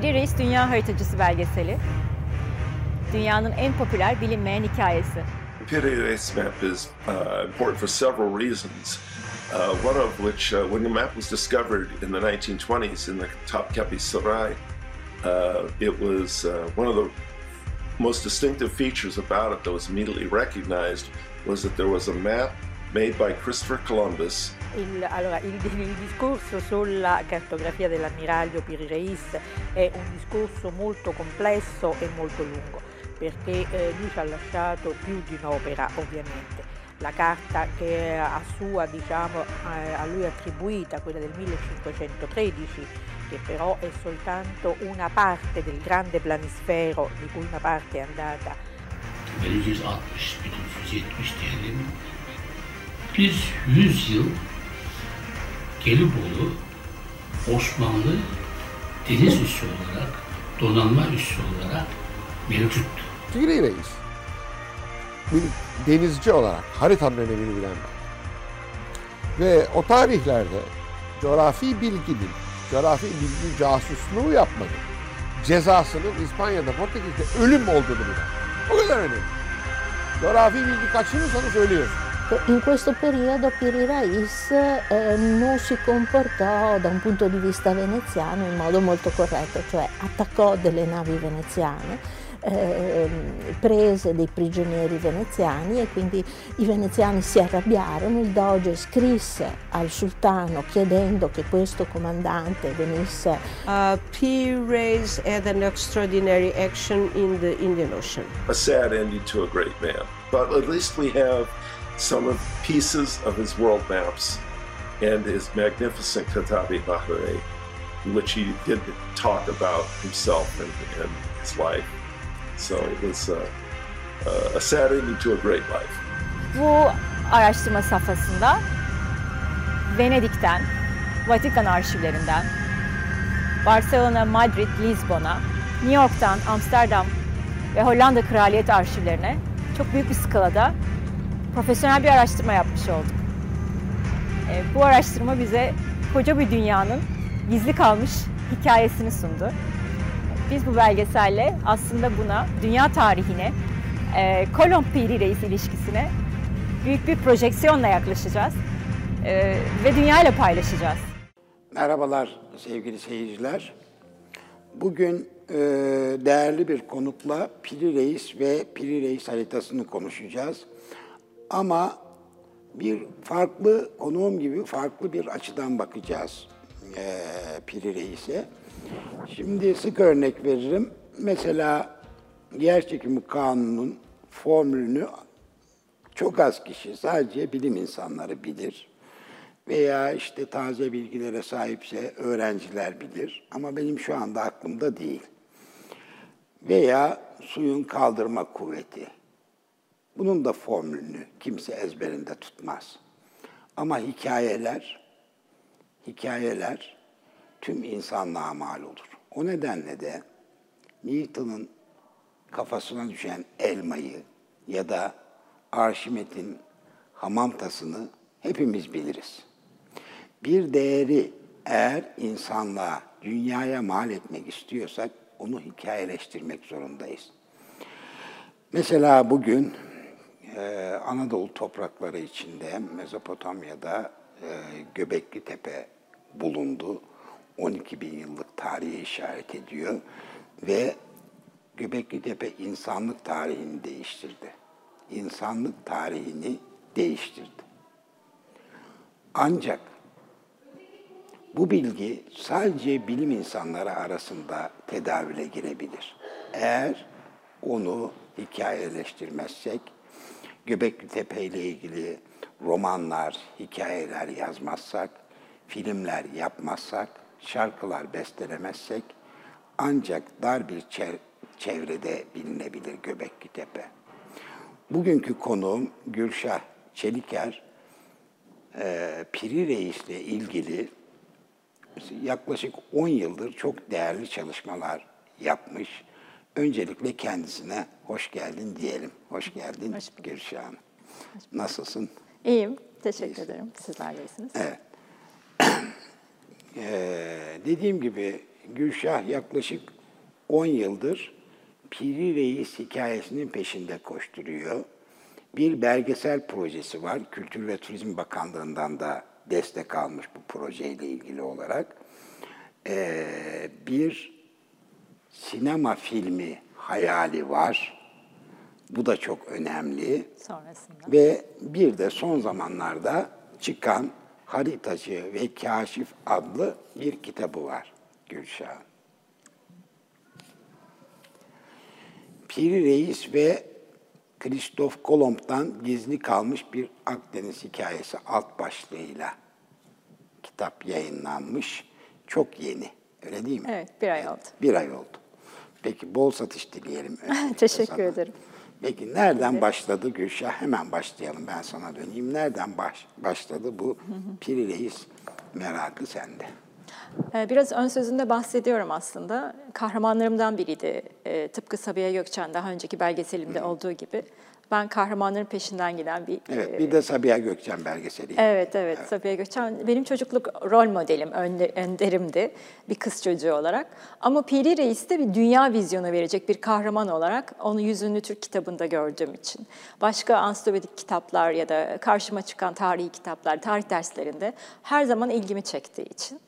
Piri Reis Dünya Haritacısı belgeseli. Dünyanın en popüler bilinmeyen hikayesi. Piri Reis map is uh, important for several reasons. Uh, one of which, uh, when the map was discovered in the 1920s in the Topkapi Saray, uh, it was uh, one of the most distinctive features about it that was immediately recognized was that there was a map made by Christopher Columbus Il, allora, il, il, discorso sulla cartografia dell'ammiraglio Piri Reis è un discorso molto complesso e molto lungo perché eh, lui ci ha lasciato più di un'opera ovviamente. La carta che a, sua, diciamo, a lui attribuita, quella del 1513, che però è soltanto una parte del grande planisfero di cui una parte è andata. 1960, 1970 diyelim. Biz 100 yıl Gelibolu Osmanlı deniz üssü olarak, donanma üssü olarak mevcuttu. Tigre Reis bir denizci olarak haritanın önemini bilen ve o tarihlerde coğrafi bilginin, coğrafi bilgi casusluğu yapmanın cezasının İspanya'da, Portekiz'de ölüm olduğunu bilen. O kadar önemli. Coğrafi bilgi kaçırırsanız ölüyorsunuz. In questo periodo Piri Raiz eh, non si comportò da un punto di vista veneziano in modo molto corretto, cioè attaccò delle navi veneziane, eh, prese dei prigionieri veneziani e quindi i veneziani si arrabbiarono, il doge scrisse al sultano chiedendo che questo comandante venisse. Uh, P raised had an extraordinary action in the Indian Ocean. A sad ending to a great man, but at least we have some of pieces of his world maps and his magnificent Katabi Bahare, which he did talk about himself and, and his life. So it was uh, uh, a sad ending to a great life. Bu araştırma safhasında Venedik'ten, Vatikan arşivlerinden, Barcelona, Madrid, Lisbon'a, New York'tan Amsterdam ve Hollanda Kraliyet arşivlerine çok büyük bir skalada profesyonel bir araştırma yapmış olduk. E, bu araştırma bize koca bir dünyanın gizli kalmış hikayesini sundu. Biz bu belgeselle aslında buna, dünya tarihine, e, Kolomb Piri Reis ilişkisine büyük bir projeksiyonla yaklaşacağız e, ve dünya ile paylaşacağız. Merhabalar sevgili seyirciler. Bugün e, değerli bir konukla Piri Reis ve Piri Reis haritasını konuşacağız. Ama bir farklı konuğum gibi farklı bir açıdan bakacağız e, Piri Reis'e. Şimdi sık örnek veririm. Mesela yer çekimi kanunun formülünü çok az kişi, sadece bilim insanları bilir. Veya işte taze bilgilere sahipse öğrenciler bilir. Ama benim şu anda aklımda değil. Veya suyun kaldırma kuvveti. Bunun da formülünü kimse ezberinde tutmaz. Ama hikayeler, hikayeler tüm insanlığa mal olur. O nedenle de Newton'un kafasına düşen elmayı ya da Arşimet'in hamam tasını hepimiz biliriz. Bir değeri eğer insanlığa, dünyaya mal etmek istiyorsak onu hikayeleştirmek zorundayız. Mesela bugün e, Anadolu toprakları içinde Mezopotamya'da e, Göbekli Tepe bulundu. 12 bin yıllık tarihe işaret ediyor ve Göbekli Tepe insanlık tarihini değiştirdi. İnsanlık tarihini değiştirdi. Ancak bu bilgi sadece bilim insanları arasında tedavüle girebilir. Eğer onu hikayeleştirmezsek, Göbekli Tepe ile ilgili romanlar, hikayeler yazmazsak, filmler yapmazsak, şarkılar bestelemezsek ancak dar bir çevrede bilinebilir Göbekli Tepe. Bugünkü konuğum Gülşah Çeliker, e, Piri Reis'le ilgili yaklaşık 10 yıldır çok değerli çalışmalar yapmış. Öncelikle kendisine hoş geldin diyelim. Hoş geldin hoş Gülşah Hanım. Nasılsın? İyiyim. Teşekkür İyisin. ederim. Sizler de iyisiniz. Evet. ee, dediğim gibi Gülşah yaklaşık 10 yıldır Piri Reis hikayesinin peşinde koşturuyor. Bir belgesel projesi var. Kültür ve Turizm Bakanlığı'ndan da destek almış bu projeyle ilgili olarak. Ee, bir sinema filmi hayali var. Bu da çok önemli. Sonrasında. Ve bir de son zamanlarda çıkan Haritacı ve Kaşif adlı bir kitabı var Gülşah'ın. Piri Reis ve Kristof Kolomb'dan gizli kalmış bir Akdeniz hikayesi alt başlığıyla kitap yayınlanmış. Çok yeni. Öyle değil mi? Evet, bir ay oldu. Bir ay oldu. Peki bol satış dileyelim. Teşekkür sana. ederim. Peki nereden başladı Gülşah? Hemen başlayalım ben sana döneyim. Nereden baş, başladı bu Piri Reis merakı sende? Ee, Biraz ön sözünde bahsediyorum aslında. Kahramanlarımdan biriydi. Ee, tıpkı Sabiha Gökçen daha önceki belgeselimde olduğu gibi. Ben kahramanların peşinden giden bir... Evet, e, bir de Sabiha Gökçen belgeseli. Evet, evet. Sabiha Gökçen benim çocukluk rol modelim, önde- önderimdi bir kız çocuğu olarak. Ama Piri Reis de bir dünya vizyonu verecek bir kahraman olarak onu Yüzünlü Türk kitabında gördüğüm için. Başka ansiklopedik kitaplar ya da karşıma çıkan tarihi kitaplar, tarih derslerinde her zaman ilgimi çektiği için.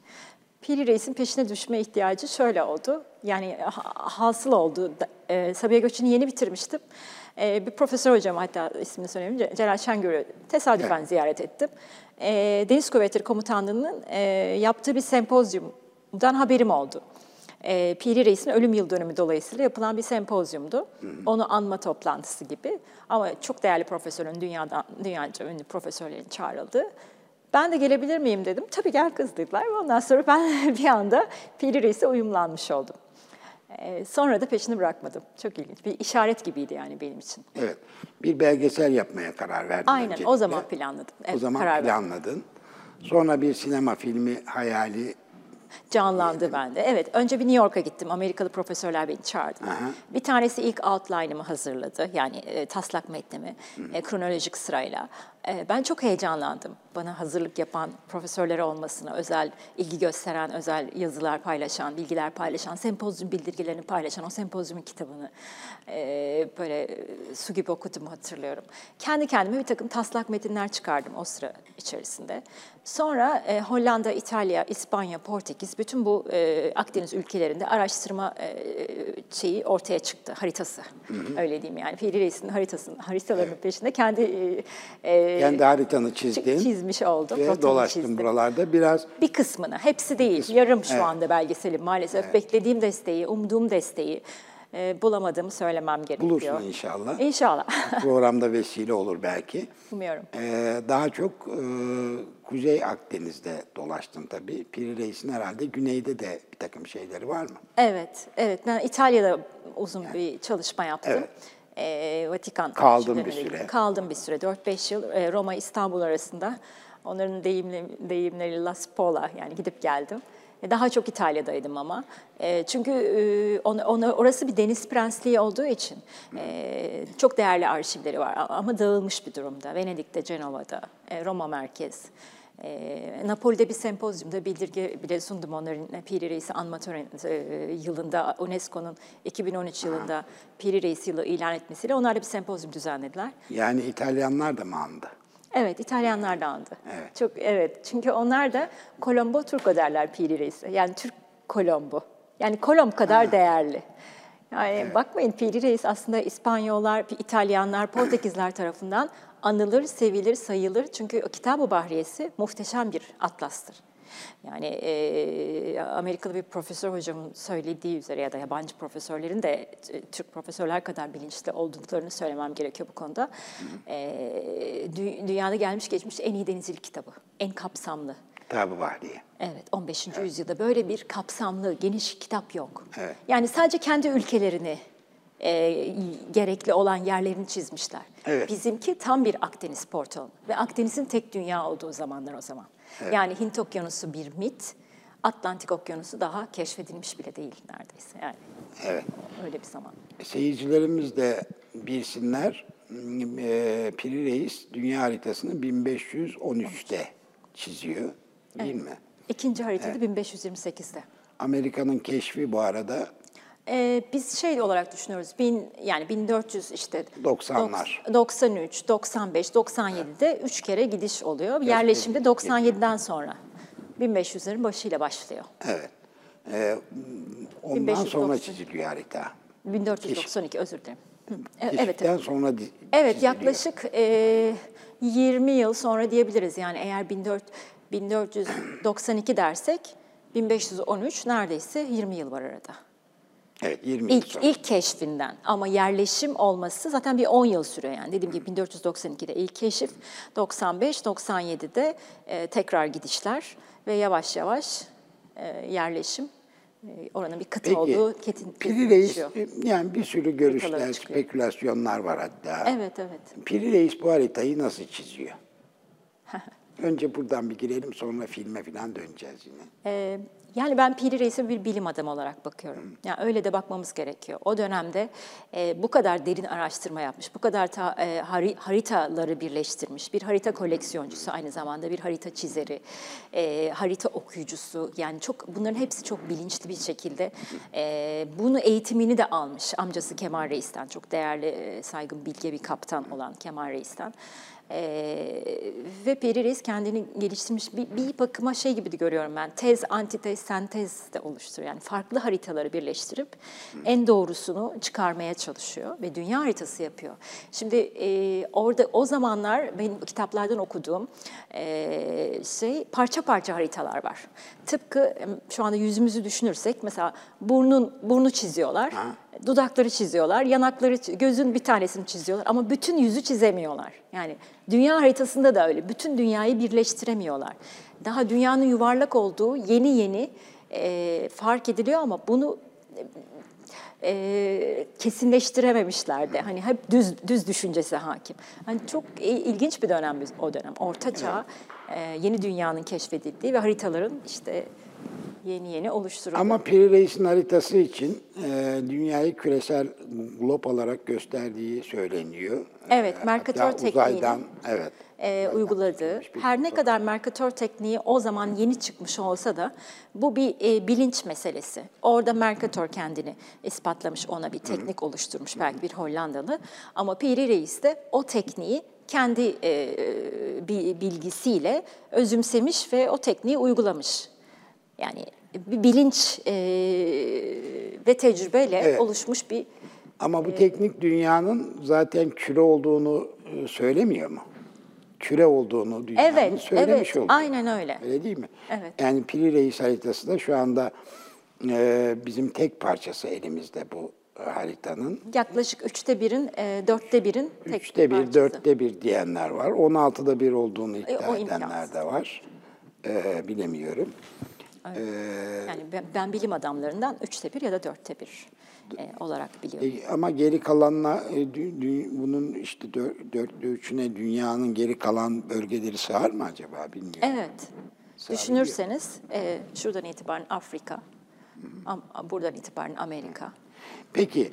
Piri Reis'in peşine düşme ihtiyacı şöyle oldu. Yani ha- hasıl oldu. E, Sabiha Gökçen'i yeni bitirmiştim. E, bir profesör hocam hatta ismini söyleyeyim, Ce- Celal Şengör'ü tesadüfen ziyaret ettim. E, Deniz Kuvvetleri Komutanlığı'nın e, yaptığı bir sempozyumdan haberim oldu. E, Piri Reis'in ölüm yıl dönümü dolayısıyla yapılan bir sempozyumdu. Onu anma toplantısı gibi. Ama çok değerli profesörün, dünyadan, dünyaca ünlü profesörlerin çağrıldığı. Ben de gelebilir miyim dedim. Tabii gel kız dediler. Ondan sonra ben bir anda Piri Reis'e uyumlanmış oldum. Ee, sonra da peşini bırakmadım. Çok ilginç. Bir işaret gibiydi yani benim için. Evet. Bir belgesel yapmaya karar verdin Aynen o öncelikle. zaman planladım. o Evet, zaman karar verdim. planladın. Sonra bir sinema filmi hayali Canlandı bende. Evet, önce bir New York'a gittim. Amerikalı profesörler beni çağırdı. Aha. Bir tanesi ilk outline'ımı hazırladı. Yani e, taslak metnimi e, kronolojik sırayla. E, ben çok heyecanlandım. Bana hazırlık yapan profesörler olmasına, özel ilgi gösteren, özel yazılar paylaşan, bilgiler paylaşan, sempozyum bildirgilerini paylaşan, o sempozyumun kitabını e, böyle su gibi okudum hatırlıyorum. Kendi kendime bir takım taslak metinler çıkardım o sıra içerisinde. Sonra e, Hollanda, İtalya, İspanya, Portekiz bütün bu e, Akdeniz ülkelerinde araştırma e, şeyi ortaya çıktı, haritası. Öyle diyeyim yani. Piri Reis'in haritasının, haritalarının peşinde kendi e, e, kendi haritanı çizdin. Çizmiş oldum. Ve rotamı dolaştın çizdim. buralarda. Biraz Bir kısmını, hepsi değil. Yarım şu anda belgeselim maalesef. Beklediğim desteği, umduğum desteği e, bulamadığımı söylemem gerekiyor. bulursun inşallah. İnşallah. Programda vesile olur belki. Umuyorum. Ee, daha çok e, Kuzey Akdeniz'de dolaştın tabii. Piri Reis'in herhalde güneyde de bir takım şeyleri var mı? Evet, evet. Ben İtalya'da uzun bir çalışma yaptım. Evet. Ee, Vatikan Kaldın bir süre. Kaldım bir süre, 4-5 yıl e, Roma İstanbul arasında. Onların deyimli, deyimleri La Spola yani gidip geldim. E, Daha çok İtalya'daydım ama. E, çünkü e, ona, ona, orası bir deniz prensliği olduğu için e, çok değerli arşivleri var ama dağılmış bir durumda. Venedik'te, Cenova'da, e, Roma merkez. E, Napoli'de bir sempozyumda bildirge bile sundum onların e, Piri Reis'i anma töreni e, yılında UNESCO'nun 2013 yılında Piri Reis yılı ilan etmesiyle onlar da bir sempozyum düzenlediler. Yani İtalyanlar da mı andı? Evet, İtalyanlar da andı. Evet. Çok evet. Çünkü onlar da Colombo Turco derler Piri Reis'e. Yani Türk Colombo. Yani Kolomb kadar değerli. Yani bakmayın Piri Reis aslında İspanyollar, İtalyanlar, Portekizler tarafından anılır, sevilir, sayılır. Çünkü Kitab-ı Bahriyesi muhteşem bir atlastır. Yani e, Amerikalı bir profesör hocamın söylediği üzere ya da yabancı profesörlerin de e, Türk profesörler kadar bilinçli olduklarını söylemem gerekiyor bu konuda. E, dü- dünyada gelmiş geçmiş en iyi denizcilik kitabı, en kapsamlı. Kitab-ı Bahriye. Evet, 15. yüzyılda böyle bir kapsamlı, geniş kitap yok. Evet. Yani sadece kendi ülkelerini, e, gerekli olan yerlerini çizmişler. Evet. Bizimki tam bir Akdeniz portalı ve Akdeniz'in tek dünya olduğu zamanlar o zaman. Yani Hint Okyanusu bir mit, Atlantik Okyanusu daha keşfedilmiş bile değil neredeyse. Yani Evet. öyle bir zaman. Seyircilerimiz de bilsinler. E, Piri Reis dünya haritasını 1513'te çiziyor. Değil mi? İkinci haritada 1528'de. Amerika'nın keşfi bu arada Ee, biz şey olarak düşünüyoruz. Bin, yani 1400 işte 90'lar. dok- 93, 95, 97'de 3 kere gidiş oluyor. Yerleşimde 97'den sonra. 1500'lerin başıyla başlıyor. evet. Ee, ondan 1590. sonra çiziliyor harita. 1492 özür dilerim. Hı, e- Evet, evet. sonra di- Evet çiziliyor. yaklaşık e, 20 yıl sonra diyebiliriz. Yani eğer 1400 1492 dersek 1513 neredeyse 20 yıl var arada. Evet 20 yıl İlk, sonra. ilk keşfinden ama yerleşim olması zaten bir 10 yıl sürüyor yani. Dediğim gibi 1492'de ilk keşif, 95-97'de e, tekrar gidişler ve yavaş yavaş e, yerleşim. E, oranın bir kıta Peki olduğu ketin, Piri Reis kesinleşiyor. yani bir sürü görüşler, spekülasyonlar var hatta. Evet, evet. Piri Reis bu haritayı nasıl çiziyor? Önce buradan bir girelim sonra filme falan döneceğiz yine. Ee, yani ben Piri Reis'e bir bilim adamı olarak bakıyorum. Yani öyle de bakmamız gerekiyor. O dönemde e, bu kadar derin araştırma yapmış, bu kadar ta- e, hari- haritaları birleştirmiş, bir harita koleksiyoncusu aynı zamanda bir harita çizeri, e, harita okuyucusu. Yani çok bunların hepsi çok bilinçli bir şekilde e, bunu eğitimini de almış. Amcası Kemal Reis'ten çok değerli, e, saygın, bilge bir kaptan olan Kemal Reis'ten. Ee, ve Peri Reis kendini geliştirmiş bir, bir bakıma şey gibi de görüyorum ben. Tez, antitez, sentez de oluşturuyor. Yani farklı haritaları birleştirip en doğrusunu çıkarmaya çalışıyor ve dünya haritası yapıyor. Şimdi e, orada o zamanlar benim kitaplardan okuduğum e, şey parça parça haritalar var. Tıpkı şu anda yüzümüzü düşünürsek mesela burnun burnu çiziyorlar. Dudakları çiziyorlar, yanakları, gözün bir tanesini çiziyorlar ama bütün yüzü çizemiyorlar. Yani dünya haritasında da öyle. Bütün dünyayı birleştiremiyorlar. Daha dünyanın yuvarlak olduğu yeni yeni e, fark ediliyor ama bunu e, kesinleştirememişlerdi. Hani hep düz düz düşüncesi hakim. Hani çok ilginç bir dönem o dönem. Orta Çağ, e, yeni dünyanın keşfedildiği ve haritaların işte yeni yeni oluşturulduğu. Ama Piri Reis'in haritası için e, dünyayı küresel glob olarak gösterdiği söyleniyor. Evet, E, Mercator hatta tekniğini uzaydan, evet. e, uyguladığı, her ne kadar Mercator tekniği o zaman yeni çıkmış olsa da bu bir e, bilinç meselesi. Orada Mercator kendini ispatlamış, ona bir teknik oluşturmuş belki bir Hollandalı. Ama Piri Reis de o tekniği kendi e, bi- bilgisiyle özümsemiş ve o tekniği uygulamış. Yani bir bilinç e, ve tecrübeyle Evet. oluşmuş bir Ama bu teknik dünyanın zaten küre olduğunu e, söylemiyor mu? Küre olduğunu dünyanın Evet, söylemiş evet, oluyor. aynen öyle. Öyle değil mi? Evet. Yani Piri Reis haritası da şu anda e, bizim tek parçası elimizde bu e, haritanın. yaklaşık üçte birin, e, dörtte birin tek Üçte bir, parçası. dörtte bir diyenler var. 16'da bir olduğunu iddia E, edenler de var. E, bilemiyorum. E, Yani ben, ben bilim adamlarından üçte bir ya da dörtte bir e, olarak biliyorum. E, ama geri kalanla e, dü- dü- bunun işte dör, dörtte üçüne dünyanın geri kalan bölgeleri sığar mı acaba bilmiyorum. Evet. Sağ Düşünürseniz e, şuradan itibaren Afrika, am- buradan itibaren Amerika, Peki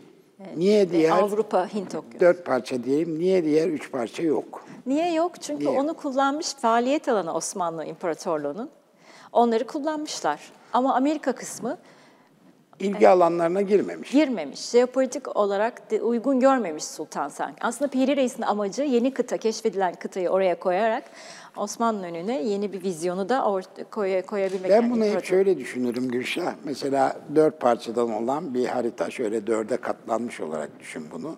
niye ve diğer Avrupa, Hint Okyanusu. dört parça diyeyim, niye diğer üç parça yok? Niye yok? Çünkü Niye? onu kullanmış faaliyet alanı Osmanlı İmparatorluğu'nun. Onları kullanmışlar. Ama Amerika kısmı İlgi alanlarına girmemiş. girmemiş. Jeopolitik olarak de uygun görmemiş Sultan Sanki. Aslında Piri Reis'in amacı yeni kıta, keşfedilen kıtayı oraya koyarak Osmanlı'nın önüne yeni bir vizyonu da orta, koy, koyabilmek. Ben Yani bunu hep şöyle düşünürüm Gülşah. Mesela dört parçadan olan bir harita şöyle dörde katlanmış olarak düşün bunu.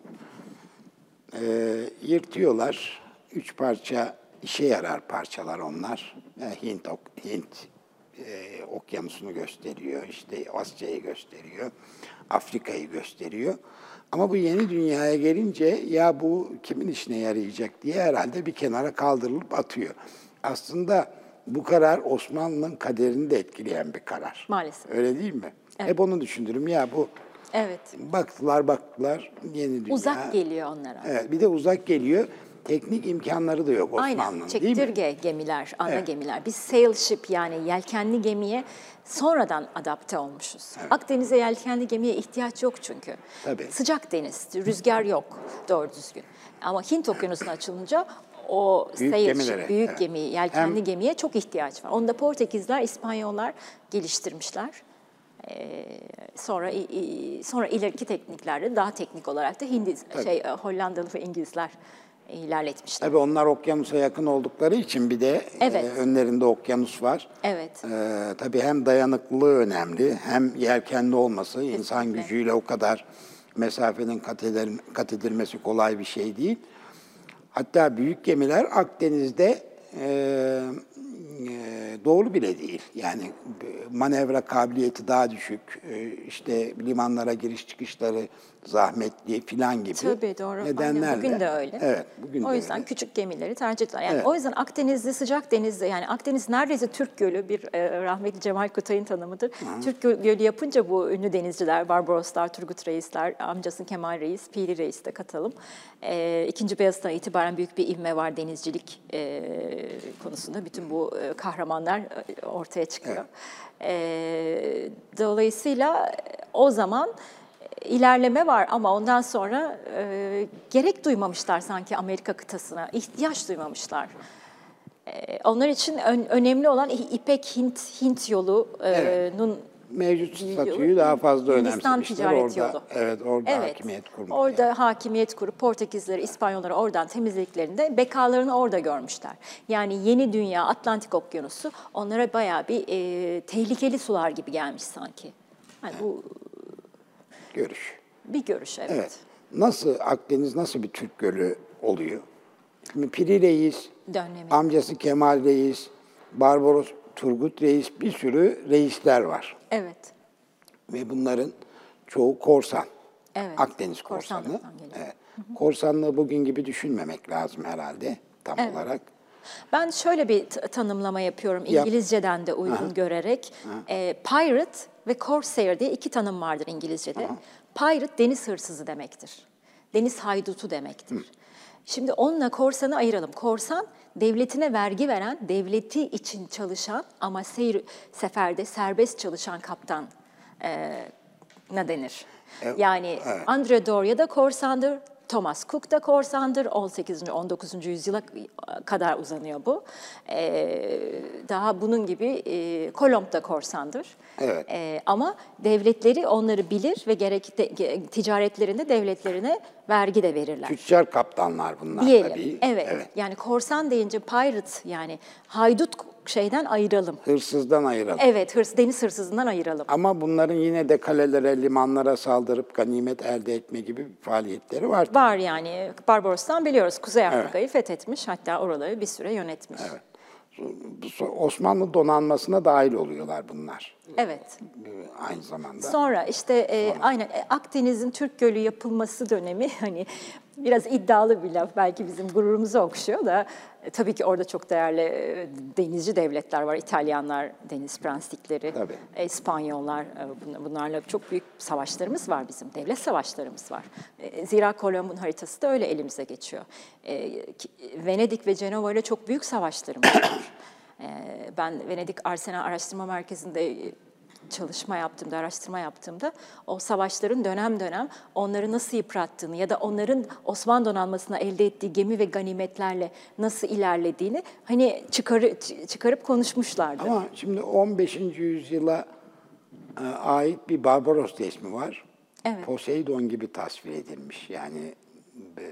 Ee, yırtıyorlar. Üç parça işe yarar parçalar onlar. Yani Hint, Hint e, okyanusunu gösteriyor, işte Asya'yı gösteriyor, Afrika'yı gösteriyor. Ama bu yeni dünyaya gelince ya bu kimin işine yarayacak diye herhalde bir kenara kaldırılıp atıyor. Aslında bu karar Osmanlı'nın kaderini de etkileyen bir karar. Maalesef. Öyle değil mi? Hep onu düşünürüm. Ya bu Evet. baktılar baktılar yeni dünya. Uzak geliyor onlara. Evet, bir de uzak geliyor. Teknik imkanları da yok Aynen. Osmanlı'nın değil mi? Çektirge gemiler, ana Evet. gemiler. Biz sail ship yani yelkenli gemiye sonradan adapte olmuşuz. Akdeniz'e yelkenli gemiye ihtiyaç yok çünkü. Tabii. Sıcak deniz, rüzgar yok doğru düzgün. Ama Hint okyanusuna açılınca o Büyük sail gemilere, ship, büyük evet. gemi, yelkenli Hem- gemiye çok ihtiyaç var. Onu da Portekizler, İspanyollar geliştirmişler. E, sonra sonra ileriki tekniklerde daha teknik olarak da Hindi şey e, Hollandalı ve İngilizler ilerletmişler. Tabii onlar okyanusa yakın oldukları için bir de Evet. e, önlerinde okyanus var. Evet. Ee, tabii hem dayanıklılığı önemli hem yelkenli olması insan gücüyle o kadar mesafenin kat, eder- kat edilmesi kolay bir şey değil. Hatta büyük gemiler Akdeniz'de e, e, doğru bile değil. Yani e, manevra kabiliyeti daha düşük, e, işte limanlara giriş çıkışları zahmetli filan gibi Tabii doğru. nedenlerle. Aynen, bugün de öyle. Evet, bugün o de yüzden öyle. küçük gemileri tercih ettiler. Yani Evet. o yüzden Akdeniz'de sıcak denizde yani Akdeniz neredeyse Türk Gölü bir e, rahmetli Cemal Kutay'ın tanımıdır. Türk Gö- Gölü yapınca bu ünlü denizciler Barbaroslar, Turgut Reisler, amcası Kemal Reis, Piri Reis de katalım. E, İkinci Beyazıt'tan itibaren büyük bir ivme var denizcilik e, konusunda. Bütün bu e, kahramanlar e, ortaya çıkıyor. E, dolayısıyla o zaman ilerleme var ama ondan sonra e, gerek duymamışlar sanki Amerika kıtasına, ihtiyaç duymamışlar. E, onlar için ön- önemli olan İpek Hint Hint yolunun Mevcut statüyü daha fazla Hindistan ticaret orada. yolu. Evet, orada Evet, hakimiyet kurmuş. Orada hakimiyet kurup Portekizleri, İspanyolları oradan temizlediklerinde bekalarını orada görmüşler. Yani yeni dünya, Atlantik Okyanusu onlara bayağı bir e, tehlikeli sular gibi gelmiş sanki. Yani bu görüş. bir görüş evet. Evet. Nasıl Akdeniz nasıl bir Türk gölü oluyor? Şimdi Piri Reis, Dönemi. amcası Kemal Reis, Barbaros Turgut Reis bir sürü reisler var. Evet. Ve bunların çoğu korsan. Evet, Akdeniz korsanı. Evet. Korsanlığı bugün gibi düşünmemek lazım herhalde tam Evet. olarak. Ben şöyle bir tanımlama yapıyorum Yap. İngilizceden de uygun görerek. E, pirate ve corsair diye iki tanım vardır İngilizcede. Pirate deniz hırsızı demektir. Deniz haydutu demektir. Şimdi onunla korsanı ayıralım. Korsan devletine vergi veren, devleti için çalışan ama seyir seferde serbest çalışan kaptan e, ne denir? Yani Andre Doria da korsandır, Thomas Cook da korsandır. 18. 19. yüzyıla kadar uzanıyor bu. Ee, daha bunun gibi e, Kolomb da korsandır. Evet. Ee, ama devletleri onları bilir ve gerek de- ticaretlerinde devletlerine vergi de verirler. Tüccar kaptanlar bunlar Diyelim. tabii. Evet. Yani korsan deyince pirate yani haydut şeyden ayıralım. Hırsızdan ayıralım. Evet, hırs deniz hırsızından ayıralım. Ama bunların yine de kalelere, limanlara saldırıp ganimet elde etme gibi faaliyetleri var. Var yani Barbaros'tan biliyoruz Kuzey Afrika'yı fethetmiş hatta oraları bir süre yönetmiş. Evet. Osmanlı donanmasına dahil oluyorlar bunlar evet. aynı zamanda. Sonra işte e, aynen e, Akdeniz'in Türk Gölü yapılması dönemi hani biraz iddialı bir laf belki bizim gururumuzu okşuyor da e, tabii ki orada çok değerli e, denizci devletler var. İtalyanlar, deniz prenslikleri, Tabii. e, İspanyollar bun- bunlarla çok büyük savaşlarımız var bizim. Devlet savaşlarımız var. Zira Kolomb'un haritası da öyle elimize geçiyor. Venedik ve Cenova ile çok büyük savaşlarımız var. Ben Venedik Arsenal Araştırma Merkezi'nde çalışma yaptığımda, araştırma yaptığımda o savaşların dönem dönem onları nasıl yıprattığını ya da onların Osmanlı donanmasına elde ettiği gemi ve ganimetlerle nasıl ilerlediğini hani çıkarı, çıkarıp konuşmuşlardı. Ama şimdi 15. yüzyıla e, ait bir Barbaros resmi var. Evet. Poseidon gibi tasvir edilmiş. Yani e,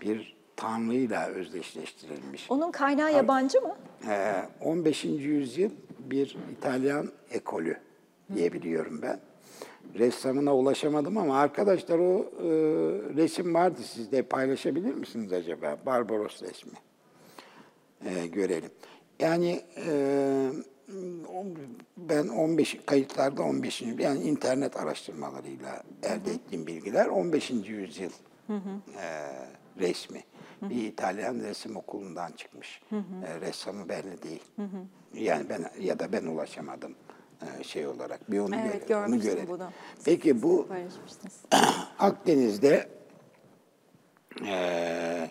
bir tanrıyla özdeşleştirilmiş. Onun kaynağı yabancı mı? Ee, 15. yüzyıl bir İtalyan ekolü diyebiliyorum ben. Ressamına ulaşamadım ama arkadaşlar o e, resim vardı sizde paylaşabilir misiniz acaba? Barbaros resmi. Ee, görelim. Yani e, ben 15 kayıtlarda 15. yani internet araştırmalarıyla elde ettiğim bilgiler 15. yüzyıl e, resmi. Bir İtalyan resim okulundan çıkmış. E, ressamı belli değil. Yani ben ya da ben ulaşamadım e, şey olarak. Bir onu Evet, görelim. Onu görelim. bunu. Peki bu. Akdeniz'de e,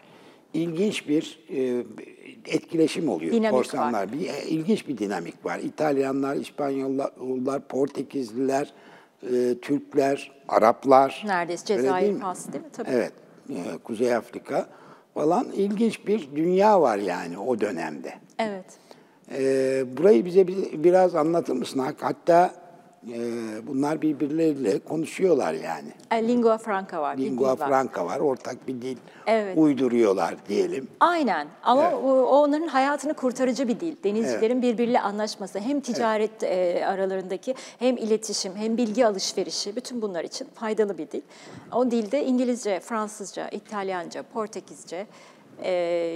ilginç bir e, etkileşim oluyor. Dinamik Korsanlar. Bir, e, ilginç bir dinamik var. İtalyanlar, İspanyollar, Portekizliler, e, Türkler, Araplar. Neredeyse Cezayir, değil? Fas değil mi? Tabii. Evet. e, Kuzey Afrika falan ilginç bir dünya var yani o dönemde. Evet. Ee, burayı bize bir- biraz anlatır mısın? Hatta e, bunlar birbirleriyle konuşuyorlar yani. E, lingua franca var. bir Lingua dil var. franca var, ortak bir dil Evet. uyduruyorlar diyelim. Aynen ama Evet. o, onların hayatını kurtarıcı bir dil. Denizcilerin birbiriyle anlaşması hem ticaret e, aralarındaki hem iletişim hem bilgi alışverişi bütün bunlar için faydalı bir dil. O dilde İngilizce, Fransızca, İtalyanca, Portekizce, e,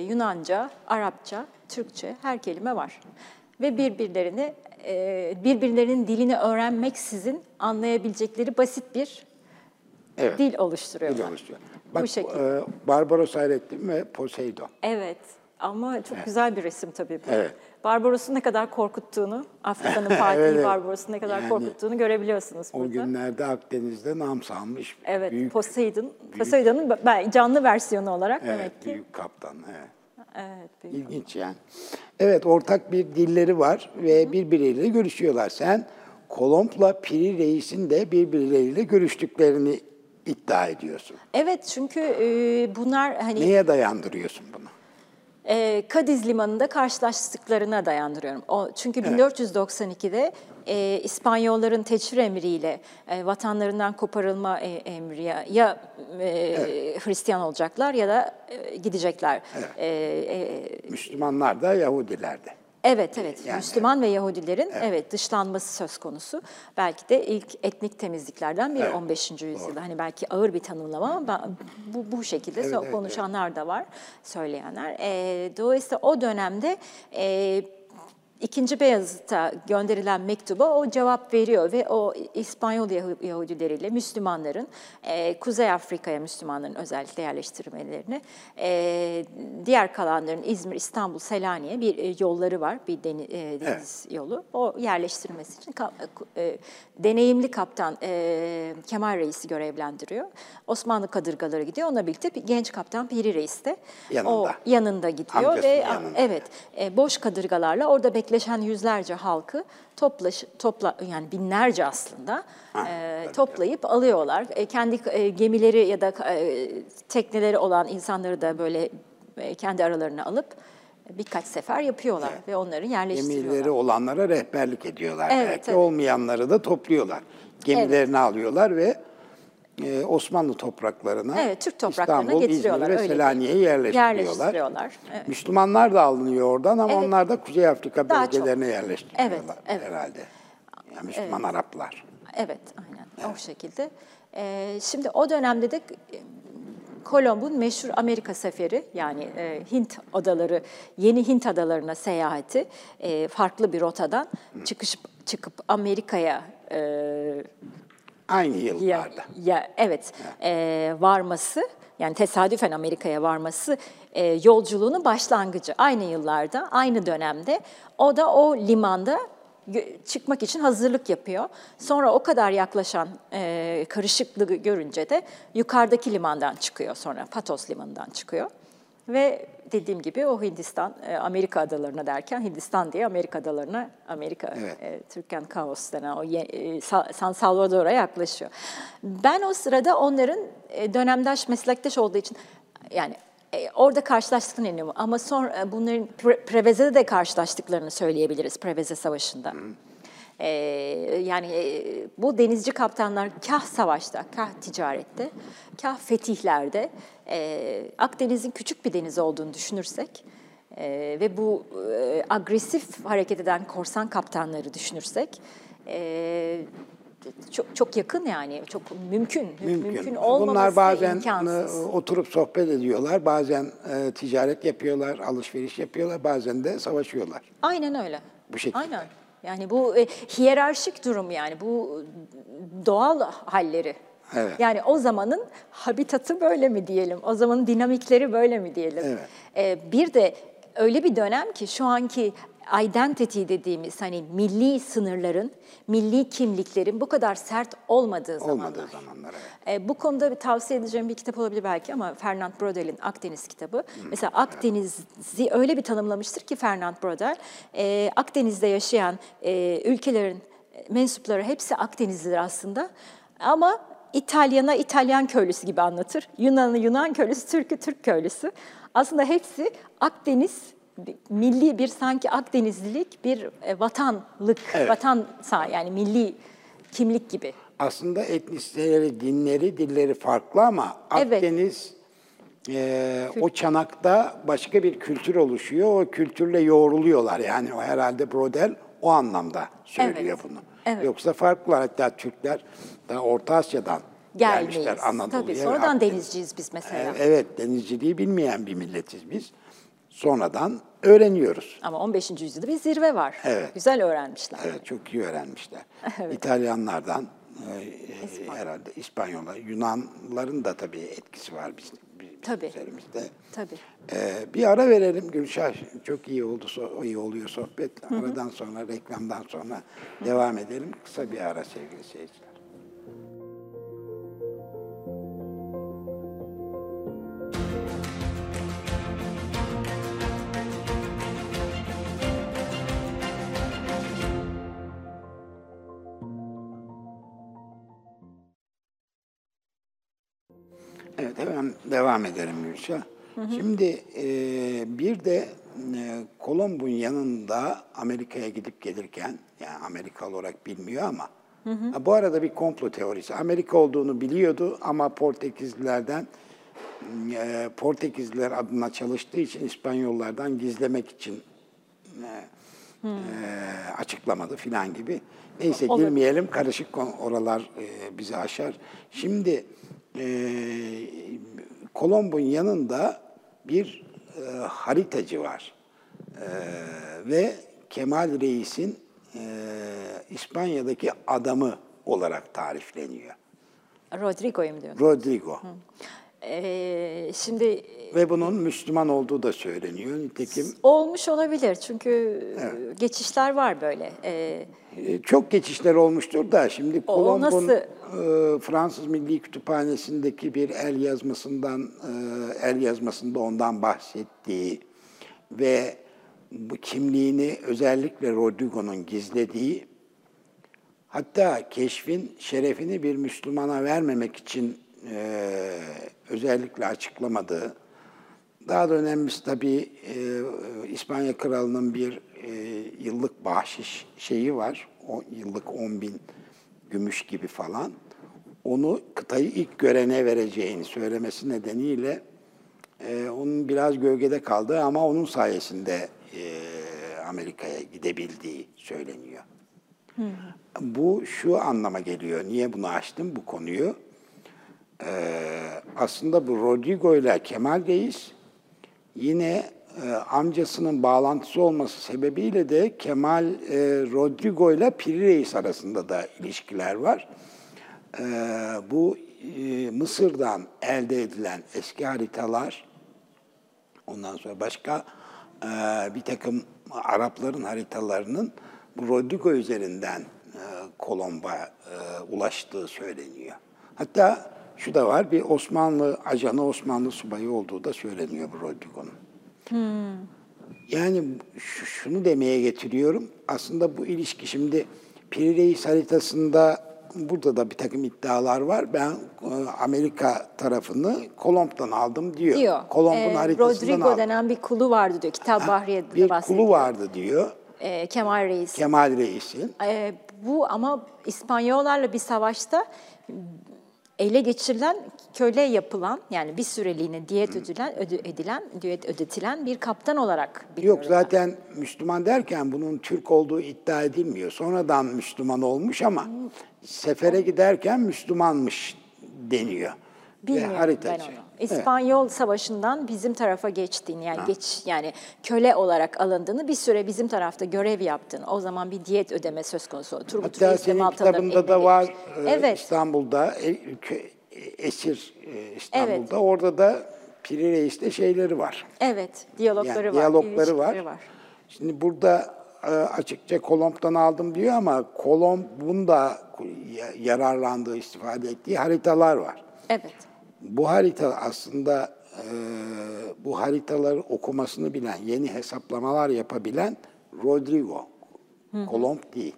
Yunanca, Arapça, Türkçe her kelime var. Ve birbirlerini e, birbirlerinin dilini öğrenmeksizin anlayabilecekleri basit bir Evet. dil oluşturuyorlar. Dil oluşturuyor. Bak, Bu şekilde. e, Barbaros Hayrettin ve Poseidon. Evet ama çok güzel bir resim tabii bu. Evet. Barbaros'un ne kadar korkuttuğunu, Afrika'nın Fatih Evet, evet. Barbaros'un ne kadar Yani korkuttuğunu görebiliyorsunuz O burada. günlerde Akdeniz'de nam salmış evet, büyük, Poseidon. Poseidon'un ben- canlı versiyonu olarak evet, demek ki. büyük kaptan. Evet. Evet, büyük. İlginç yani. Evet ortak bir dilleri var ve birbirleriyle görüşüyorlar. Sen Kolomb'la Piri Reis'in de birbirleriyle görüştüklerini iddia ediyorsun. Evet çünkü e, bunlar hani Neye dayandırıyorsun bunu? E, Kadiz Limanı'nda karşılaştıklarına dayandırıyorum. O, çünkü 1492'de e, İspanyolların teçhir emriyle e, vatanlarından koparılma e, emri ya, ya e, Hristiyan olacaklar ya da e, gidecekler. E, e, Müslümanlar da Yahudiler de. Evet evet Yani, Müslüman ve Yahudilerin evet. dışlanması söz konusu. Belki de ilk etnik temizliklerden biri Evet, 15. yüzyılda. Hani belki ağır bir tanımlama ama bu bu şekilde Evet, so- evet, konuşanlar da var, söyleyenler. Ee, dolayısıyla o dönemde e, İkinci Beyazıt'a gönderilen mektuba o cevap veriyor ve o İspanyol Yahu- Yahudileriyle Müslümanların e, Kuzey Afrika'ya Müslümanların özellikle yerleştirmelerini e, diğer kalanların İzmir, İstanbul, Selanik'e bir e, yolları var, bir deni- e, deniz yolu. O yerleştirilmesi için ka- e, deneyimli kaptan e, Kemal Reis'i görevlendiriyor. Osmanlı kadırgaları gidiyor. Onunla birlikte bir genç kaptan Piri Reis de Yanında. o yanında gidiyor Amcasının ve yanında. Evet, e, boş kadırgalarla orada bekleşen yüzlerce halkı toplaş, topla yani binlerce aslında e, toplayıp alıyorlar. E, kendi e, gemileri ya da e, tekneleri olan insanları da böyle e, kendi aralarına alıp birkaç sefer yapıyorlar ve onları yerleştiriyorlar. Gemileri olanlara rehberlik ediyorlar. Evet, belki evet. olmayanları da topluyorlar. Gemilerini alıyorlar ve e, Osmanlı topraklarına, Evet, Türk topraklarına İstanbul, getiriyorlar, İzmir ve Selanik'e yerleştiriyorlar. Yerleştiriyorlar, evet. Müslümanlar da alınıyor oradan ama Evet. onlar da Kuzey Afrika Daha çok. bölgelerine yerleştiriliyorlar Evet, evet. herhalde. Yani Müslüman Araplar. Evet, aynen o şekilde. Ee, şimdi o dönemde de Kolomb'un meşhur Amerika seferi yani e, Hint adaları, yeni Hint adalarına seyahati e, farklı bir rotadan çıkış çıkıp Amerika'ya e, Aynı ya, yıllarda. ya evet e, varması yani tesadüfen Amerika'ya varması e, yolculuğunun başlangıcı aynı yıllarda aynı dönemde o da o limanda çıkmak için hazırlık yapıyor. Sonra o kadar yaklaşan e, karışıklığı görünce de yukarıdaki limandan çıkıyor sonra Patos limanından çıkıyor. Ve dediğim gibi o Hindistan, e, Amerika adalarına derken Hindistan diye Amerika adalarına, Amerika, Evet. e, Türkan Kaos denen o ye- e, Sa- San Salvador'a yaklaşıyor. Ben o sırada onların e, dönemdaş, meslektaş olduğu için yani e, orada karşılaştıklarını inanıyorum. Ama sonra bunların Pre- Preveze'de de karşılaştıklarını söyleyebiliriz Preveze Savaşı'nda. Ee, yani e, bu denizci kaptanlar kah savaşta, kah ticarette, kah fetihlerde e, Akdeniz'in küçük bir deniz olduğunu düşünürsek e, ve bu e, agresif hareket eden korsan kaptanları düşünürsek e, çok çok yakın yani çok mümkün mümkün, olmaması Bunlar bazen imkansız. e, oturup sohbet ediyorlar, bazen e, ticaret yapıyorlar, alışveriş yapıyorlar, bazen de savaşıyorlar. Aynen öyle. Bu şekilde. Aynen. Yani bu e, hiyerarşik durum yani bu doğal halleri. Evet. Yani o zamanın habitatı böyle mi diyelim? O zamanın dinamikleri böyle mi diyelim? Evet. E, bir de öyle bir dönem ki şu anki identity dediğimiz hani milli sınırların, milli kimliklerin bu kadar sert olmadığı zamanlar. Olmadığı zamanlar. Evet. E, bu konuda bir tavsiye edeceğim bir kitap olabilir belki ama Fernand Brodel'in Akdeniz kitabı. Mesela Akdeniz'i öyle bir tanımlamıştır ki Fernand Brodel, e, Akdeniz'de yaşayan e, ülkelerin mensupları hepsi Akdenizlidir aslında ama İtalyan'a İtalyan köylüsü gibi anlatır. Yunan'ı Yunan köylüsü, Türk'ü Türk köylüsü. Aslında hepsi Akdeniz milli bir sanki Akdenizlilik bir e, vatanlık, Evet. vatan sah- yani milli kimlik gibi. Aslında etnisiteleri, dinleri, dilleri farklı ama Evet. Akdeniz e, o çanakta başka bir kültür oluşuyor. O kültürle yoğruluyorlar. Yani o herhalde Brodel o anlamda söylüyor Evet. bunu. Evet. Yoksa farklılar. Hatta Türkler daha Orta Asya'dan Gelmeyiz. gelmişler Anadolu'ya. Tabii sonradan Akdeniz- denizciyiz biz mesela. E, Evet, denizciliği bilmeyen bir milletiz biz. Sonradan öğreniyoruz. Ama 15. yüzyılda bir zirve var. Evet. Güzel öğrenmişler. Evet, çok iyi öğrenmişler. İtalyanlardan, e, herhalde İspanyollar, Yunanların da tabii etkisi var biz, bizim Tabii. üzerimizde. Tabii. E, bir ara verelim Gülşah. Çok iyi oldu, iyi oluyor sohbet. Aradan sonra, reklamdan sonra devam edelim. Kısa bir ara sevgili seyirciler. Devam edelim Gülşah. Şimdi e, bir de e, Kolomb'un yanında Amerika'ya gidip gelirken, yani Amerikalı olarak bilmiyor ama ha, bu arada bir komplo teorisi. Amerika olduğunu biliyordu ama Portekizlilerden e, Portekizliler adına çalıştığı için İspanyollardan gizlemek için e, açıklamadı filan gibi. Neyse Olur. girmeyelim karışık oralar e, bizi aşar. Şimdi e, Kolomb'un yanında bir e, haritacı var E, ve Kemal Reis'in e, İspanya'daki adamı olarak tarifleniyor. Rodrigo'yu mu diyorsun? Rodrigo. Ee, şimdi Ve bunun Müslüman olduğu da söyleniyor. Nitekim olmuş olabilir çünkü geçişler var böyle. Ee, Çok geçişler olmuştur da şimdi Kolomb'un e, Fransız Milli Kütüphanesi'ndeki bir el yazmasından e, el yazmasında ondan bahsettiği ve bu kimliğini özellikle Rodrigo'nun gizlediği hatta keşfin şerefini bir Müslümana vermemek için e, özellikle açıklamadığı daha da önemlisi tabii e, İspanya Kralı'nın bir e, yıllık bahşiş şeyi var. O yıllık 10 bin gümüş gibi falan. Onu kıtayı ilk görene vereceğini söylemesi nedeniyle e, onun biraz gölgede kaldığı ama onun sayesinde e, Amerika'ya gidebildiği söyleniyor. Bu şu anlama geliyor. Niye bunu açtım bu konuyu? Ee, aslında bu Rodrigo ile Kemal Reis yine e, amcasının bağlantısı olması sebebiyle de Kemal e, Rodrigo ile Piri Reis arasında da ilişkiler var. Ee, bu e, Mısır'dan elde edilen eski haritalar, ondan sonra başka e, bir takım Arapların haritalarının bu Rodrigo üzerinden e, Kolomba e, ulaştığı söyleniyor. Hatta şu da var, bir Osmanlı ajanı, Osmanlı subayı olduğu da söyleniyor bu Rodrigo'nun. Yani şu- şunu demeye getiriyorum. Aslında bu ilişki şimdi Piri Reis haritasında burada da bir takım iddialar var. Ben e, Amerika tarafını Kolomb'dan aldım diyor. diyor. Kolomb'un Ee, haritasından Rodrigo aldım. denen bir kulu vardı diyor. Kitap Bahriye'de Bir bahsediyor. kulu vardı diyor Ee, Kemal Reis. Kemal Reis'in. Ee, bu ama İspanyollarla bir savaşta ele geçirilen, köle yapılan yani bir süreliğine diyet ödülen, ödü, edilen, diyet ödetilen bir kaptan olarak biliyorum. Yok zaten Müslüman derken bunun Türk olduğu iddia edilmiyor. Sonradan Müslüman olmuş ama sefere giderken Müslümanmış deniyor. Ve Bilmiyorum ben haritacı. Onu. Evet. İspanyol Savaşı'ndan bizim tarafa geçtiğini yani geç yani köle olarak alındığını bir süre bizim tarafta görev yaptığını o zaman bir diyet ödeme söz konusu. Turgut Hatta Reis senin kitabında da var e, Evet. İstanbul'da e, e, esir İstanbul'da orada da Piri Reis'te şeyleri var. Evet, diyalogları Yani var. diyalogları var. ilişkileri Şimdi burada açıkça Kolomb'dan aldım diyor ama Kolomb'un da ya- yararlandığı, istifade ettiği haritalar var. Evet. Bu harita aslında e, bu haritaları okumasını bilen, yeni hesaplamalar yapabilen Rodrigo. Kolomb değil.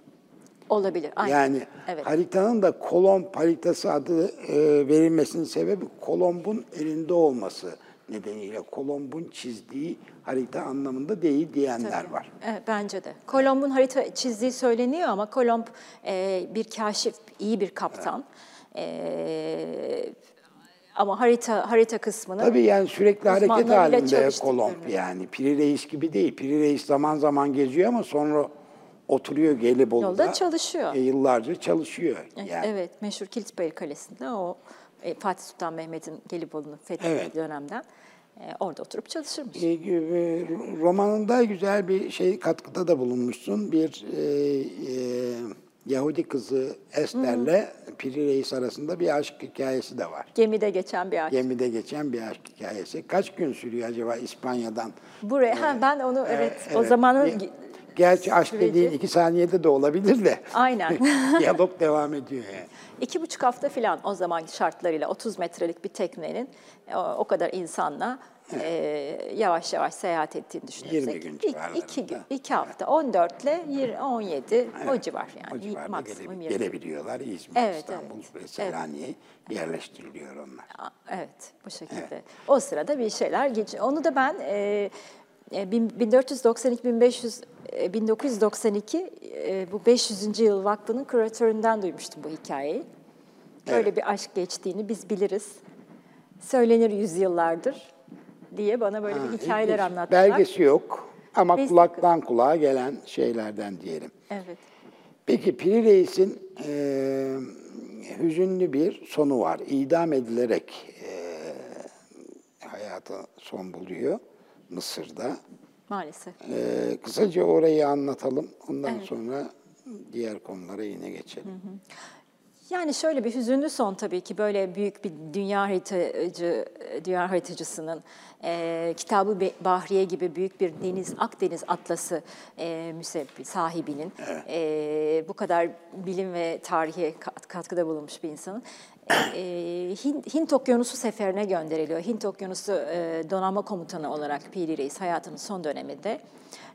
Olabilir. Aynen. Yani evet. haritanın da Kolomb haritası adı e, verilmesinin sebebi Kolomb'un elinde olması. nedeniyle Kolomb'un çizdiği harita anlamında değil diyenler Tabii. var. Evet, bence de. Kolomb'un harita çizdiği söyleniyor ama Kolomb e, bir kaşif, iyi bir kaptan. E, ama harita harita kısmını Tabii yani sürekli hareket halinde Kolomb yani. Piri Reis gibi değil. Piri Reis zaman zaman geziyor ama sonra oturuyor Gelibolu'da. Yolda çalışıyor. E, yıllarca çalışıyor. Yani. Evet, meşhur Kilitbayır Kalesi'nde o e, Fatih Sultan Mehmet'in Gelibolu'nu fethettiği Evet. dönemden e, orada oturup çalışırmış. E, e, romanında güzel bir şey katkıda da bulunmuşsun. Bir e, e, Yahudi kızı Esther'le Piri Reis arasında bir aşk hikayesi de var. Gemide geçen bir aşk. Gemide geçen bir aşk hikayesi. Kaç gün sürüyor acaba İspanya'dan? Buraya ha, ben onu evet, o Evet. zamanın Gerçi aşk süreci- dediğin iki saniyede de olabilir de. Aynen. Diyalog devam ediyor yani. İki buçuk hafta falan o zamanki şartlarıyla 30 metrelik bir teknenin e, o kadar insanla e, yavaş yavaş seyahat ettiğini düşünürsek. 20 gün civarlarında. iki, gün, iki hafta 14 ile 20, 17 o civar O yani civarda maksimum gele- 20. gelebiliyorlar. İzmir, Evet, İstanbul evet. ve Selanik'e yerleştiriliyor onlar. Evet, bu şekilde. O sırada bir şeyler geç. Onu da ben e, e, bin- 1492 1500 e, 1992 e, bu 500. yıl vakfının küratöründen duymuştum bu hikayeyi. Böyle bir aşk geçtiğini biz biliriz. Söylenir yüzyıllardır diye bana böyle bir hikayeler İlginç. anlattılar. Belgesi yok ama Biz- kulaktan kulağa gelen şeylerden diyelim. Evet. Peki Piri Reis'in e, hüzünlü bir sonu var. İdam edilerek e, hayata son buluyor Mısır'da. Maalesef. E, kısaca orayı anlatalım. Ondan sonra diğer konulara yine geçelim. Yani şöyle bir hüzünlü son tabii ki böyle büyük bir dünya haritacı, dünya haritacısının e, kitabı Bahriye gibi büyük bir deniz Akdeniz atlası e, müsebbi sahibinin e, bu kadar bilim ve tarihe kat- katkıda bulunmuş bir insanın e, Hint, Hint Okyanusu seferine gönderiliyor. Hint Okyanusu e, donanma komutanı olarak Piri Reis hayatının son döneminde.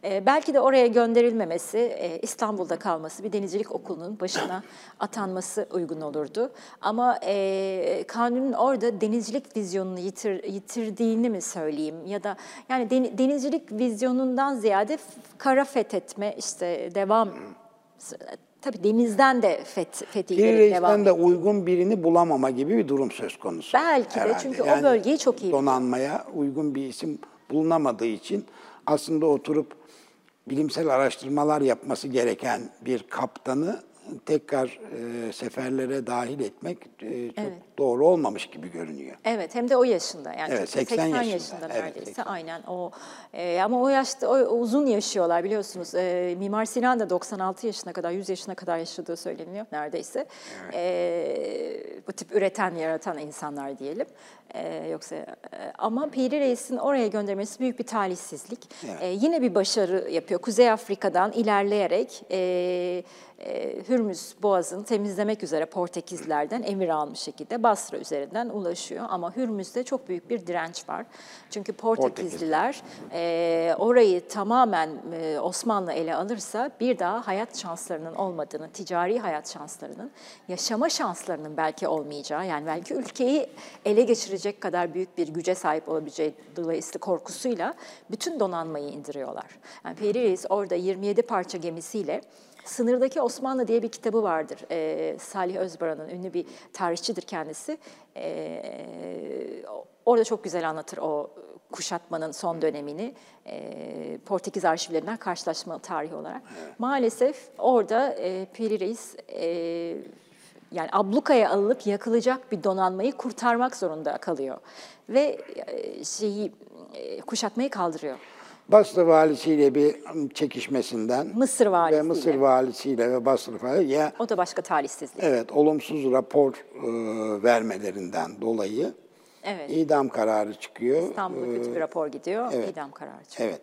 E, belki de oraya gönderilmemesi, e, İstanbul'da kalması, bir denizcilik okulunun başına atanması uygun olurdu. Ama e, Kanuni'nin orada denizcilik vizyonunu yitir, yitirdiğini mi söyleyeyim ya da yani den- denizcilik vizyonundan ziyade kara fethetme işte devam tabii denizden de fet, Piri fetihleri devam Reis'ten de uygun birini bulamama gibi bir durum söz konusu. Belki de herhalde. çünkü o bölgeyi çok iyi. Donanmaya uygun bir isim bulunamadığı için aslında oturup bilimsel araştırmalar yapması gereken bir kaptanı tekrar e, seferlere dahil etmek e, çok Evet. doğru olmamış gibi görünüyor. Evet hem de o yaşında yani Evet, çok- 80 yaşında. yaşında Evet, neredeyse 80. aynen o e, ama o yaşta o, o uzun yaşıyorlar biliyorsunuz e, Mimar Sinan da 96 yaşına kadar 100 yaşına kadar yaşadığı söyleniyor neredeyse E, bu tip üreten yaratan insanlar diyelim E, yoksa e, ama Piri Reis'in oraya göndermesi büyük bir talihsizlik E, yine bir başarı yapıyor Kuzey Afrika'dan ilerleyerek e, Hürmüz Boğazı'nı temizlemek üzere Portekizlerden emir almış şekilde Basra üzerinden ulaşıyor. Ama Hürmüz'de çok büyük bir direnç var. Çünkü Portekizliler e, orayı tamamen e, Osmanlı ele alırsa bir daha hayat şanslarının olmadığını, ticari hayat şanslarının, yaşama şanslarının belki olmayacağı, yani belki ülkeyi ele geçirecek kadar büyük bir güce sahip olabileceği dolayısıyla korkusuyla bütün donanmayı indiriyorlar. Yani Piri Reis orada 27 parça gemisiyle Sınırdaki Osmanlı diye bir kitabı vardır. Ee, Salih Özbaran'ın ünlü bir tarihçidir kendisi. Ee, orada çok güzel anlatır o kuşatmanın son dönemini. Ee, Portekiz arşivlerinden karşılaşma tarihi olarak. Maalesef orada e, Piri Reis e, yani ablukaya alınıp yakılacak bir donanmayı kurtarmak zorunda kalıyor. Ve e, şeyi e, kuşatmayı kaldırıyor. Basra valisiyle bir çekişmesinden Mısır ve valisiyle. Mısır valisiyle ve Basra valisiyle ya O da başka talihsizlik. Evet, olumsuz rapor e, vermelerinden dolayı Evet. idam kararı çıkıyor. İstanbul'a kötü bir rapor gidiyor, evet. idam kararı çıkıyor. Evet.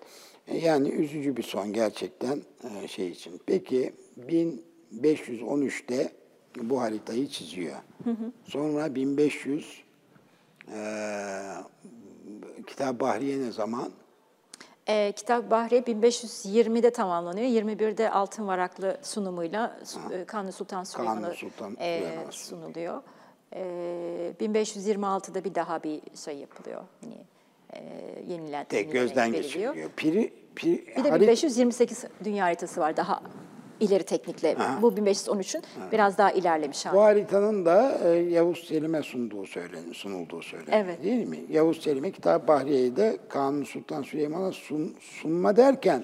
Yani üzücü bir son gerçekten e, şey için. Peki 1513'te bu haritayı çiziyor. Sonra 1500 e, Kitap Bahriye ne zaman? Ee, Kitap Bahriye 1520'de tamamlanıyor. 21'de altın varaklı sunumuyla e, Kanuni Sultan Süleyman'a Sultan e, sunuluyor. Ee, 1526'da bir daha bir şey yapılıyor. Hani e, yenilen Tek gözden veriliyor. geçiriliyor. Piri, piri, Bir de harit- 1528 dünya haritası var daha ileri teknikle. Bu 1513'ün biraz daha ilerlemiş hali. Bu haritanın da e, Yavuz Selim'e sunduğu söylen, sunulduğu söyleniyor Evet. değil mi? Yavuz Selim'e Kitap Bahriye'yi de Kanuni Sultan Süleyman'a sun, sunma derken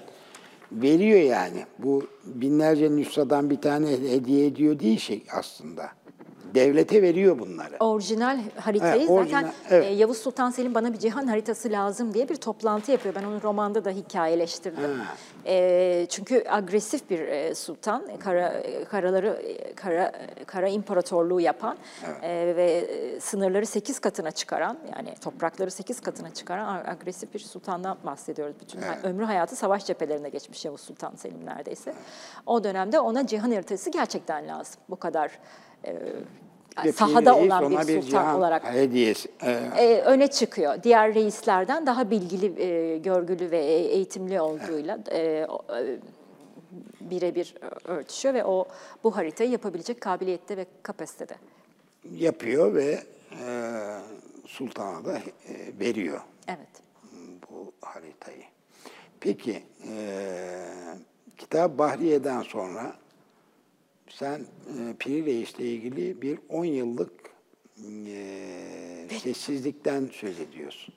veriyor yani. Bu binlerce nüshadan bir tane hediye ediyor değil şey aslında. Devlete veriyor bunları. Orijinal haritayı Evet, zaten orijinal, evet. e, Yavuz Sultan Selim bana bir cihan haritası lazım diye bir toplantı yapıyor. Ben onu romanda da hikayeleştirdim. E, çünkü agresif bir e, sultan, e, kara e, karaları e, kara kara imparatorluğu yapan e, ve sınırları 8 katına çıkaran yani toprakları 8 katına çıkaran agresif bir sultandan bahsediyoruz. Bütün ha- ömrü hayatı savaş cephelerine geçmiş Yavuz Sultan Selim neredeyse. O dönemde ona cihan haritası gerçekten lazım. Bu kadar Ve sahada olan bir sultan cihan olarak hediyesi. e, e, öne çıkıyor. Diğer reislerden daha bilgili, e, görgülü ve e- eğitimli olduğuyla e, e, birebir örtüşüyor ve o bu haritayı yapabilecek kabiliyette ve kapasitede. yapıyor ve e, sultana da e, veriyor. Evet. bu haritayı. Peki, e, Kitap Bahriye'den sonra sen e, Piri Reis'le ilgili bir 10 yıllık e, sessizlikten söz ediyorsun.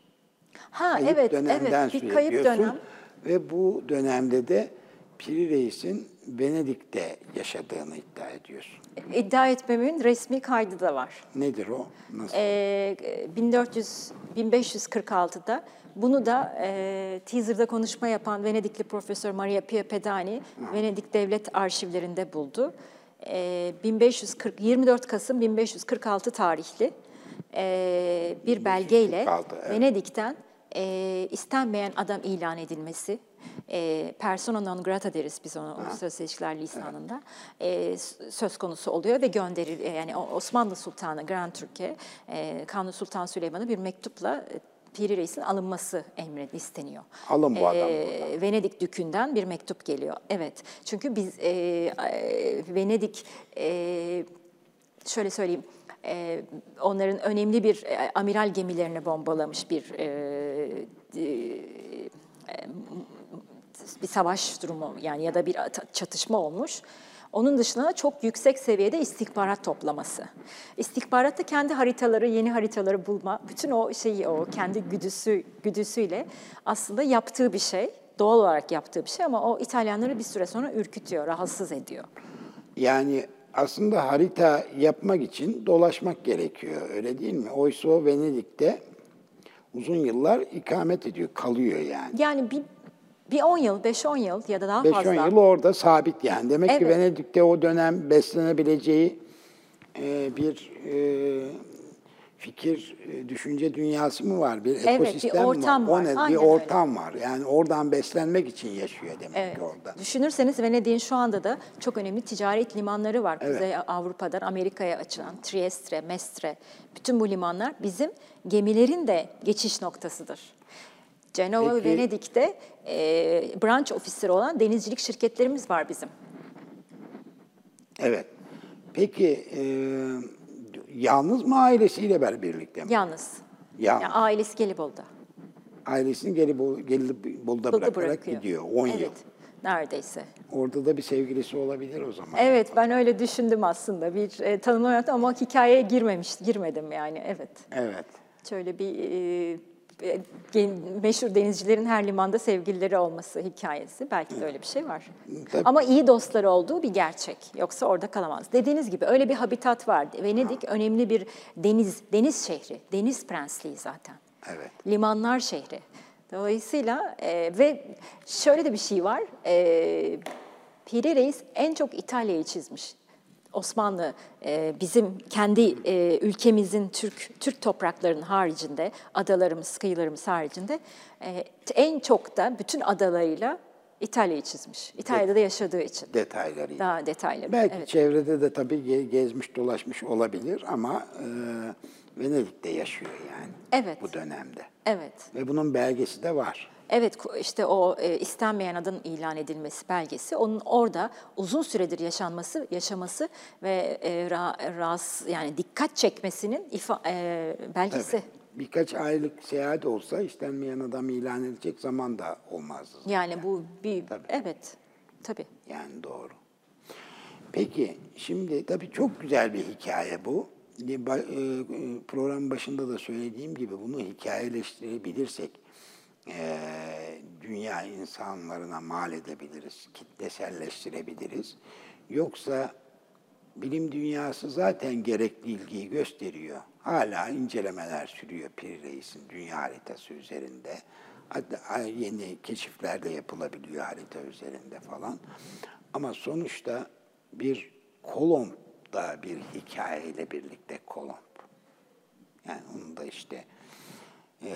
Ha Kayıp evet, evet. Bir kayıp ediyorsun. dönem. Ve bu dönemde de Piri Reis'in Venedik'te yaşadığını iddia ediyorsun. İddia etmemin resmi kaydı da var. Nedir o? Nasıl? Ee, 1400 1546'da bunu da e, teaser'da konuşma yapan Venedikli Profesör Maria Pia Pedani Venedik Devlet Arşivlerinde buldu. E, 1540 24 Kasım 1546 tarihli e, bir belgeyle 1546, evet. Venedik'ten e, istenmeyen adam ilan edilmesi, e, persona non grata deriz biz ona uluslararası ilişkiler lisanında, e, söz konusu oluyor ve gönderil yani Osmanlı Sultanı Grand Türk'e, e, Kanuni Sultan Süleyman'a bir mektupla e, Piri Reis'in alınması emredildi isteniyor. Alın bu adamı E, Venedik Dükü'nden bir mektup geliyor. Evet. Çünkü biz e, e, Venedik e, şöyle söyleyeyim e, onların önemli bir e, amiral gemilerini bombalamış bir e, e, bir savaş durumu yani ya da bir at- çatışma olmuş. Onun dışında çok yüksek seviyede istihbarat toplaması. İstihbarat da kendi haritaları, yeni haritaları bulma, bütün o şeyi o kendi güdüsü güdüsüyle aslında yaptığı bir şey. Doğal olarak yaptığı bir şey ama o İtalyanları bir süre sonra ürkütüyor, rahatsız ediyor. Yani aslında harita yapmak için dolaşmak gerekiyor, öyle değil mi? Oysa o Venedik'te uzun yıllar ikamet ediyor, kalıyor yani. Yani bir bir 10 yıl, 5-10 yıl ya da daha 5-10 fazla. yıl orada sabit yani. Demek ki Evet. Venedik'te o dönem beslenebileceği e, bir e, fikir, e, düşünce dünyası mı var? Bir bir ekosistem ortam mi var. O ne? Bir ortam var. Yani oradan beslenmek için yaşıyor demek Evet. ki orada. Düşünürseniz Venedik'in şu anda da çok önemli ticaret limanları var. Evet. Kuzey Avrupa'dan Amerika'ya açılan Trieste, Mestre, bütün bu limanlar bizim gemilerin de geçiş noktasıdır. Cenova ve Venedik'te e, branch ofisleri olan denizcilik şirketlerimiz var bizim. Evet. Peki e, yalnız mı ailesiyle beraber birlikte mi? Yalnız. Yalnız. Yani ailesi Gelibolu'da. Ailesini Gelibolu, Gelibolu'da Bolu'da bırakarak bırakıyor. gidiyor 10 yıl. Evet, neredeyse. Orada da bir sevgilisi olabilir o zaman. Evet, ben öyle düşündüm aslında. Bir e, tanımlama yaptım ama hikayeye girmemiş, girmedim yani. Evet. Evet. Şöyle bir e, meşhur denizcilerin her limanda sevgilileri olması hikayesi. Belki de öyle bir şey var. Tabii. Ama iyi dostları olduğu bir gerçek. Yoksa orada kalamaz. Dediğiniz gibi öyle bir habitat var. Venedik önemli bir deniz deniz şehri. Deniz prensliği zaten. Evet. Limanlar şehri. Dolayısıyla e, ve şöyle de bir şey var. E, Piri Reis en çok İtalya'yı çizmiş. Osmanlı e, bizim kendi e, ülkemizin Türk Türk topraklarının haricinde adalarımız, kıyılarımız haricinde e, en çok da bütün adalarıyla İtalya'yı çizmiş. İtalya'da da yaşadığı için Detaylarıyla. daha detaylı. Belki evet. çevrede de tabii ge- gezmiş dolaşmış olabilir ama e, Venedik'te yaşıyor yani Evet. bu dönemde. Evet. Ve bunun belgesi de var. Evet işte o e, istenmeyen adın ilan edilmesi belgesi onun orada uzun süredir yaşanması, yaşaması ve e, ra, ras yani dikkat çekmesinin ifa, e, belgesi. Tabii. birkaç aylık seyahat olsa istenmeyen adam ilan edecek zaman da olmazdı. Yani bu bir Tabii. evet tabii. Yani doğru. Peki şimdi tabii çok güzel bir hikaye bu. E, Program başında da söylediğim gibi bunu hikayeleştirebilirsek e, dünya insanlarına mal edebiliriz, kitleselleştirebiliriz. Yoksa bilim dünyası zaten gerekli ilgiyi gösteriyor. Hala incelemeler sürüyor Piri Reis'in dünya haritası üzerinde. Hatta yeni keşifler de yapılabiliyor harita üzerinde falan. Ama sonuçta bir Kolomb da bir hikayeyle birlikte Kolomb. Yani onun da işte eee,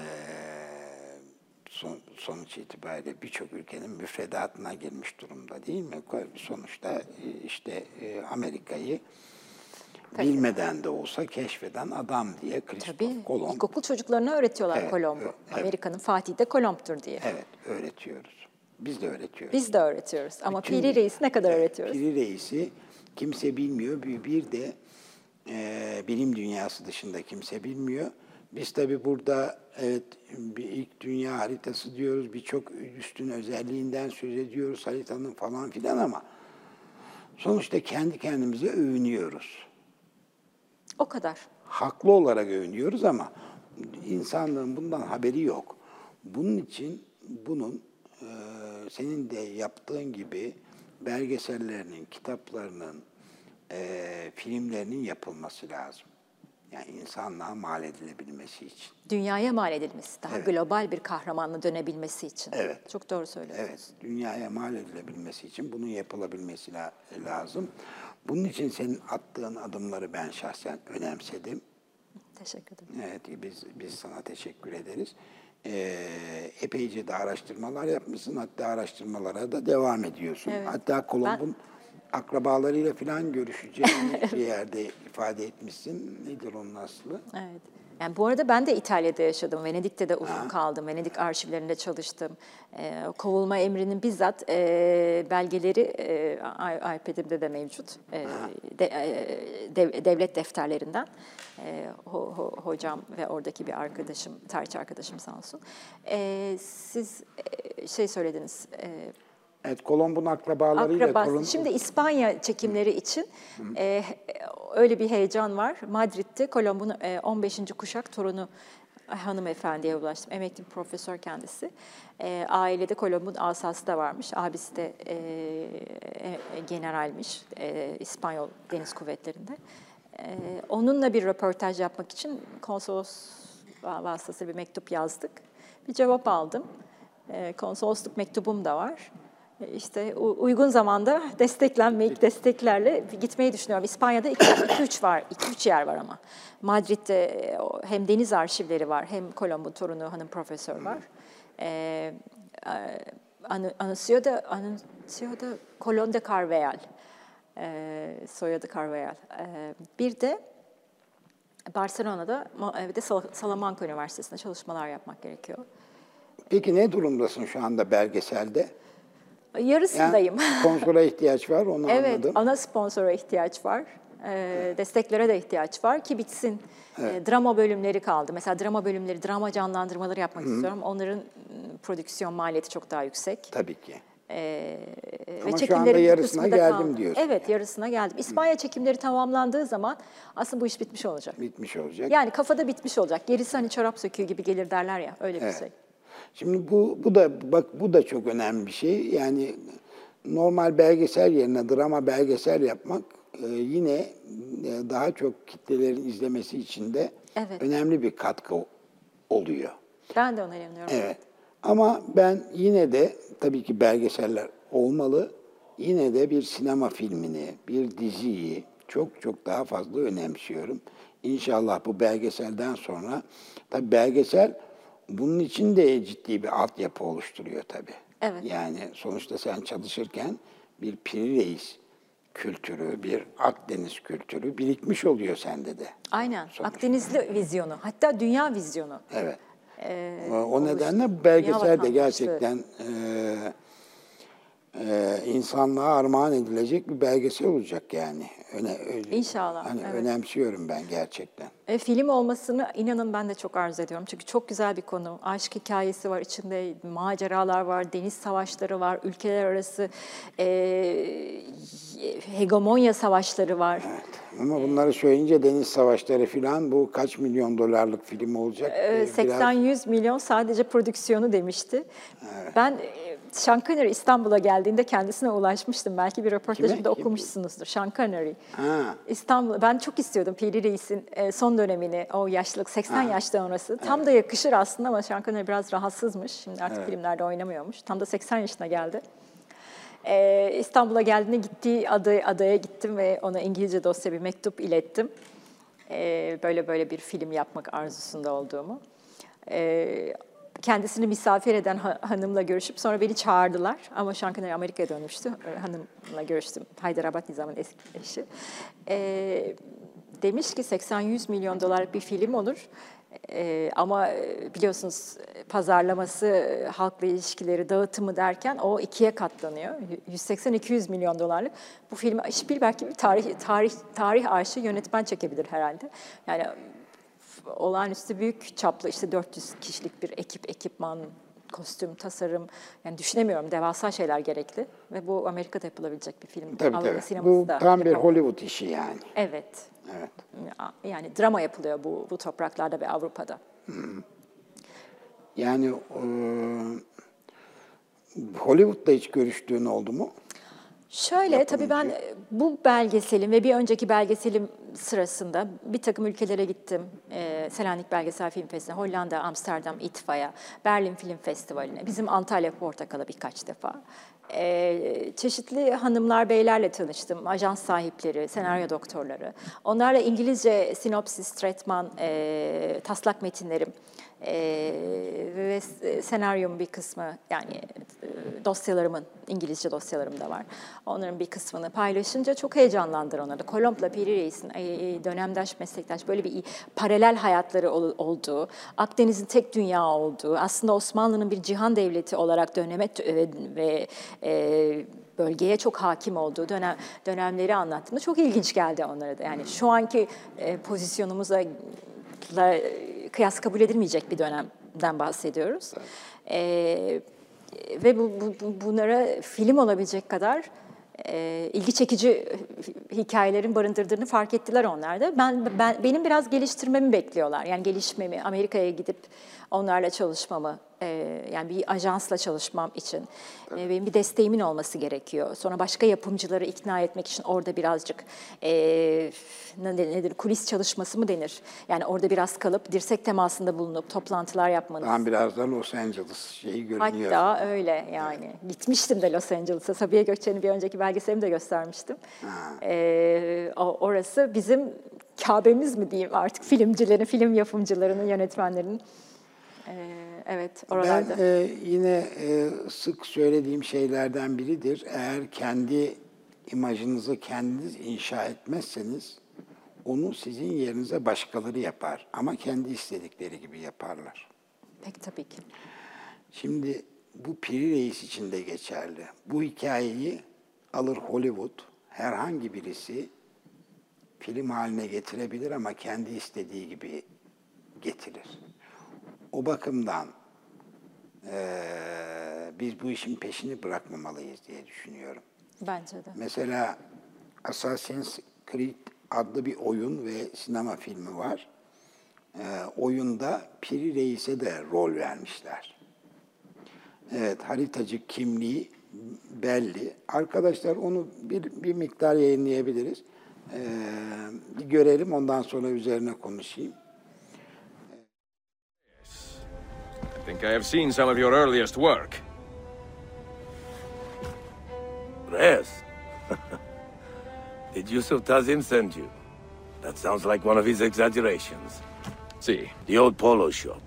son, sonuç itibariyle birçok ülkenin müfredatına girmiş durumda değil mi? Sonuçta e, işte e, Amerika'yı bilmeden de olsa keşfeden adam diye Tabii. Kolomb. İlkokul çocuklarına öğretiyorlar Evet, Kolomb'u. evet. Amerika'nın Fatih de Kolomb'tur diye. Evet, öğretiyoruz. Biz de öğretiyoruz. Biz de öğretiyoruz. Ama Bütün- Piri Reis ne kadar Evet, öğretiyoruz? Piri Reis'i kimse bilmiyor. Bir, bir de e, bilim dünyası dışında kimse bilmiyor. Biz tabii burada evet bir ilk dünya haritası diyoruz. Birçok üstün özelliğinden söz ediyoruz haritanın falan filan ama sonuçta kendi kendimize övünüyoruz. O kadar. Haklı olarak övünüyoruz ama insanlığın bundan haberi yok. Bunun için bunun e, senin de yaptığın gibi belgesellerinin, kitaplarının, e, filmlerinin yapılması lazım. Yani insanlığa mal edilebilmesi için. Dünyaya mal edilmesi, daha Evet. global bir kahramanla dönebilmesi için. Evet. Çok doğru söylüyorsunuz. Evet, dünyaya mal edilebilmesi için bunun yapılabilmesi la- lazım. Bunun için senin attığın adımları ben şahsen önemsedim. Teşekkür ederim. Evet, biz biz sana teşekkür ederiz. Ee, epeyce de araştırmalar yapmışsın, hatta araştırmalara da devam ediyorsun. Evet. Hatta Kolomb'un akrabalarıyla falan görüşeceğini bir yerde ifade etmişsin. Nedir onun aslı? Evet. Yani bu arada ben de İtalya'da yaşadım. Venedik'te de uzun kaldım. Venedik arşivlerinde çalıştım. Ee, kovulma emrinin bizzat e, belgeleri e, iPad'imde de mevcut. E, de- e, dev- devlet defterlerinden. E, ho- ho- hocam ve oradaki bir arkadaşım, tarihçi arkadaşım sağ olsun. E, siz e, şey söylediniz. E, Evet, Kolomb'un akrabalarıyla Akrabası. Kolomb- Şimdi İspanya çekimleri için e, öyle bir heyecan var. Madrid'de Kolomb'un e, 15. kuşak torunu hanımefendiye ulaştım. Emekli profesör kendisi. E, ailede Kolomb'un asası da varmış. Abisi de e, e, generalmiş e, İspanyol Deniz Kuvvetleri'nde. E, onunla bir röportaj yapmak için konsolos vasıtasıyla bir mektup yazdık. Bir cevap aldım. E, konsolosluk mektubum da var. E, İşte uygun zamanda desteklenme, desteklerle gitmeyi düşünüyorum. İspanya'da 2-3 var, 2-3 yer var ama. Madrid'de e, hem deniz arşivleri var, hem Colombo torunu hanım profesör var. E, e, Anu- Anunciado, Anunciado Colón de Carvajal, e, soyadı Carvajal. E, bir de Barcelona'da, bir de Sal- Salamanca Üniversitesi'nde çalışmalar yapmak gerekiyor. Peki ne durumdasın şu anda belgeselde? Yarısındayım. Yani sponsora ihtiyaç var, onu Evet, anladım. ana sponsora ihtiyaç var. Ee, desteklere de ihtiyaç var ki bitsin. Ee, drama bölümleri kaldı. Mesela drama bölümleri, drama canlandırmaları yapmak istiyorum. Onların m, prodüksiyon maliyeti çok daha yüksek. Tabii ki. Ee, Ama şu çekimlerin anda bir yarısına geldim kaldı. diyorsun Evet, yarısına geldim. İspanya çekimleri tamamlandığı zaman aslında bu iş bitmiş olacak. Bitmiş olacak. Yani kafada bitmiş olacak. Gerisi hani çorap söküğü gibi gelir derler ya, öyle bir Evet. şey. Şimdi bu bu da bak bu da çok önemli bir şey. Yani normal belgesel yerine drama belgesel yapmak e, yine e, daha çok kitlelerin izlemesi için de Evet. önemli bir katkı oluyor. Ben de ona inanıyorum. Evet. Ama ben yine de tabii ki belgeseller olmalı. Yine de bir sinema filmini, bir diziyi çok çok daha fazla önemsiyorum. İnşallah bu belgeselden sonra tabii belgesel bunun için de ciddi bir altyapı oluşturuyor tabii. Evet. Yani sonuçta sen çalışırken bir Piri Reis kültürü, bir Akdeniz kültürü birikmiş oluyor sende de. Aynen. Sonuçta. Akdenizli vizyonu, hatta dünya vizyonu. Evet. Ee, o nedenle belgesel de gerçekten e, e, insanlığa armağan edilecek bir belgesel olacak yani. Öne, öyle- İnşallah, Hani evet. önemsiyorum ben gerçekten. E, film olmasını inanın ben de çok arzu ediyorum. Çünkü çok güzel bir konu. Aşk hikayesi var içinde, maceralar var, deniz savaşları var, ülkeler arası e, hegemonya savaşları var. Ama bunları söyleyince deniz savaşları falan bu kaç milyon dolarlık film olacak? E, Ee, biraz- 80-100 milyon sadece prodüksiyonu demişti. Ben e, Sean İstanbul'a geldiğinde kendisine ulaşmıştım. Belki bir röportajımda okumuşsunuzdur. Sean Connery. Ha. İstanbul, ben çok istiyordum Piri Reis'in e, son dönemini, o yaşlılık, 80 yaş sonrası. Tam da yakışır aslında ama Sean Connery biraz rahatsızmış. Şimdi artık filmlerde oynamıyormuş. Tam da 80 yaşına geldi. E, İstanbul'a geldiğinde gittiği aday, adaya gittim ve ona İngilizce dosya bir mektup ilettim. E, böyle böyle bir film yapmak arzusunda olduğumu. E, kendisini misafir eden ha- hanımla görüşüp sonra beni çağırdılar. Ama Connery Amerika'ya dönmüştü. E, Hanımla görüştüm. Haydarabad Nizam'ın eski eşi. E, demiş ki 80-100 milyon dolarlık bir film olur. E, ama e, biliyorsunuz pazarlaması, halkla ilişkileri, dağıtımı derken o ikiye katlanıyor. 180-200 milyon dolarlık. Bu filmi belki bir tarih tarih tarih arşiv yönetmen çekebilir herhalde. Yani olağanüstü büyük çaplı işte 400 kişilik bir ekip, ekipman, kostüm, tasarım. Yani düşünemiyorum devasa şeyler gerekli ve bu Amerika'da yapılabilecek bir film. Tabii Avrupa tabii. sineması Bu tam bir. Hollywood işi yani. Evet. Evet. Yani drama yapılıyor bu bu topraklarda ve Avrupa'da. Yani e, Hollywood'da hiç görüştüğün oldu mu? Şöyle tabii ben bu belgeselin ve bir önceki belgeselim sırasında bir takım ülkelere gittim. Ee, Selanik Belgesel Film Festivali, Hollanda, Amsterdam, İTFA'ya, Berlin Film Festivali'ne, bizim Antalya Portakal'a birkaç defa. Ee, çeşitli hanımlar, beylerle tanıştım. Ajans sahipleri, senaryo doktorları. Onlarla İngilizce sinopsis, tretman, e, taslak metinlerim e, ve s- senaryonun bir kısmı yani e, dosyalarımın, İngilizce dosyalarım da var. Onların bir kısmını paylaşınca çok heyecanlandır onları. Kolomb'la Piri Reis'in e, dönemdaş, meslektaş böyle bir paralel hayatları ol- olduğu, Akdeniz'in tek dünya olduğu, aslında Osmanlı'nın bir cihan devleti olarak döneme t- e, ve e, bölgeye çok hakim olduğu dönem dönemleri anlattığımda çok ilginç geldi onlara da. Yani şu anki e, pozisyonumuza kıyas kabul edilmeyecek bir dönemden bahsediyoruz. Ee, ve bu, bu, bu- bunlara film olabilecek kadar e, ilgi çekici hikayelerin barındırdığını fark ettiler onlar da. Ben, ben benim biraz geliştirmemi bekliyorlar. Yani gelişmemi, Amerika'ya gidip onlarla çalışmamı, e, yani bir ajansla çalışmam için e, benim bir desteğimin olması gerekiyor. Sonra başka yapımcıları ikna etmek için orada birazcık e, ne nedir kulis çalışması mı denir? Yani orada biraz kalıp dirsek temasında bulunup toplantılar yapmanız. Tam biraz da Los Angeles şeyi görünüyor. Hatta öyle yani. Gitmiştim de Los Angeles'a. Sabiha Gökçen'in bir önceki belgeselimi de göstermiştim. O- orası bizim Kabe'miz mi diyeyim artık filmcilerin, film yapımcılarının, yönetmenlerin. Ee, evet oralarda. Ben e, yine e, sık söylediğim şeylerden biridir. Eğer kendi imajınızı kendiniz inşa etmezseniz onu sizin yerinize başkaları yapar. Ama kendi istedikleri gibi yaparlar. Pek tabii ki. Şimdi bu Piri Reis için de geçerli. Bu hikayeyi alır Hollywood, herhangi birisi film haline getirebilir ama kendi istediği gibi getirir. O bakımdan eee, biz bu işin peşini bırakmamalıyız diye düşünüyorum. Bence de. Mesela Assassin's Creed adlı bir oyun ve sinema filmi var. Ee, oyunda Piri Reis'e de rol vermişler. Evet, haritacı kimliği belli. Arkadaşlar onu bir, bir miktar yayınlayabiliriz. Ee, bir görelim, ondan sonra üzerine konuşayım. Think I have seen some of your earliest work. Reyes. Did Yusuf Tazim send you? That sounds like one of his exaggerations. See, The old polo shop.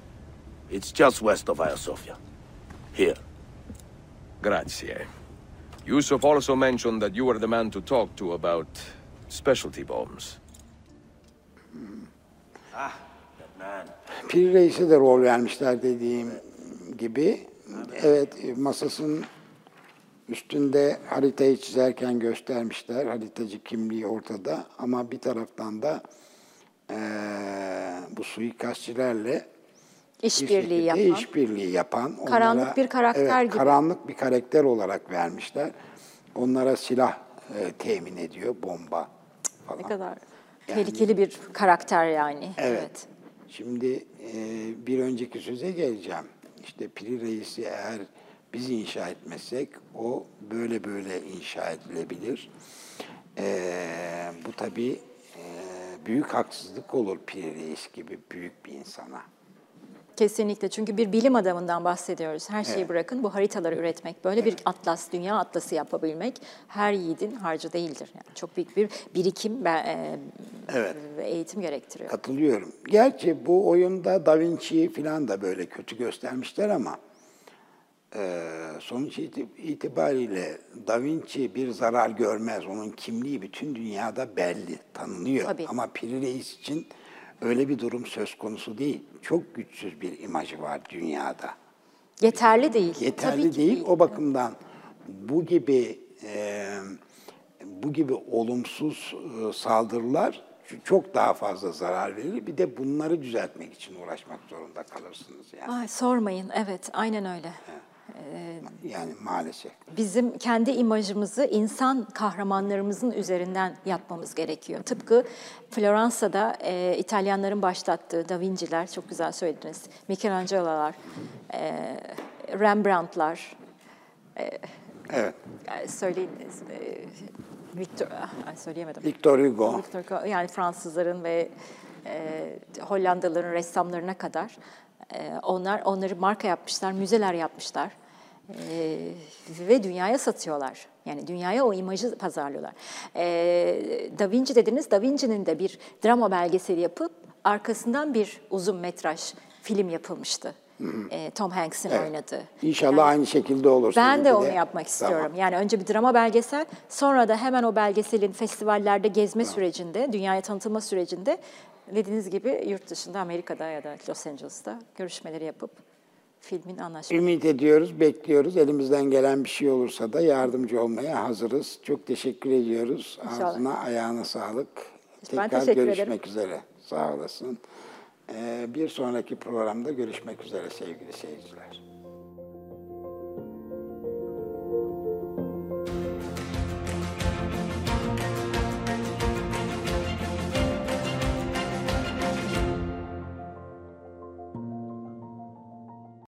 It's just west of Hagia Sophia. Here. grazie. Yusuf also mentioned that you were the man to talk to about specialty bombs. Man. Piri Reis'e de rol vermişler dediğim gibi. Evet, masasının Üstünde haritayı çizerken göstermişler. Haritacı kimliği ortada ama bir taraftan da eee, bu suikastçilerle bir İşbirliği yapan. işbirliği yapan. Karanlık bir karakter evet, gibi. Karanlık bir karakter olarak vermişler. Onlara silah e, temin ediyor, bomba falan. Ne kadar tehlikeli bir karakter yani. Evet. Şimdi e, bir önceki söze geleceğim. İşte Piri Reis'i eğer biz inşa etmezsek o böyle böyle inşa edilebilir. E, bu tabii e, büyük haksızlık olur Piri Reis gibi büyük bir insana. Kesinlikle çünkü bir bilim adamından bahsediyoruz. Her şeyi Evet. bırakın bu haritaları üretmek, böyle bir atlas, dünya atlası yapabilmek her yiğidin harcı değildir. Yani çok büyük bir birikim ve e, Evet. ve eğitim gerektiriyor. Katılıyorum. Gerçi bu oyunda Da Vinci'yi falan da böyle kötü göstermişler ama e, sonuç iti- itibariyle Da Vinci bir zarar görmez. Onun kimliği bütün dünyada belli, tanınıyor. Tabii. Ama Piri Reis için öyle bir durum söz konusu değil. Çok güçsüz bir imajı var dünyada. Yeterli değil. Yeterli Tabii ki değil. O bakımdan bu gibi e, bu gibi olumsuz e, saldırılar çok daha fazla zarar verir. Bir de bunları düzeltmek için uğraşmak zorunda kalırsınız yani. Ay, sormayın, evet aynen öyle. Yani maalesef. Bizim kendi imajımızı insan kahramanlarımızın üzerinden yapmamız gerekiyor. Tıpkı Floransa'da e, İtalyanların başlattığı Da Vinci'ler, çok güzel söylediniz, Michelangelo'lar, e, Rembrandt'lar, Evet. yani söyleyin, e, Victor, ah, söyleyemedim. Victor Hugo. Victor Hugo, yani Fransızların ve e, Hollandalıların ressamlarına kadar e, onlar onları marka yapmışlar, müzeler yapmışlar E, ve dünyaya satıyorlar. Yani dünyaya o imajı pazarlıyorlar. E, da Vinci dediniz, Da Vinci'nin de bir drama belgeseli yapıp arkasından bir uzun metraj film yapılmıştı. E, Tom Hanks'in Evet. oynadığı. İnşallah aynı şekilde olur. Ben de onu yapmak istiyorum. Tamam. Yani önce bir drama belgesel, sonra da hemen o belgeselin festivallerde gezme sürecinde, dünyaya tanıtılma sürecinde dediğiniz gibi yurt dışında Amerika'da ya da Los Angeles'ta görüşmeleri yapıp filmin anlaşması. Ümit ediyoruz, bekliyoruz. Elimizden gelen bir şey olursa da yardımcı olmaya hazırız. Çok teşekkür ediyoruz. İnşallah. Ağzına, ayağına sağlık. Ben Tekrar görüşmek ederim. üzere. Sağ olasın. Ee, bir sonraki programda görüşmek üzere sevgili seyirciler.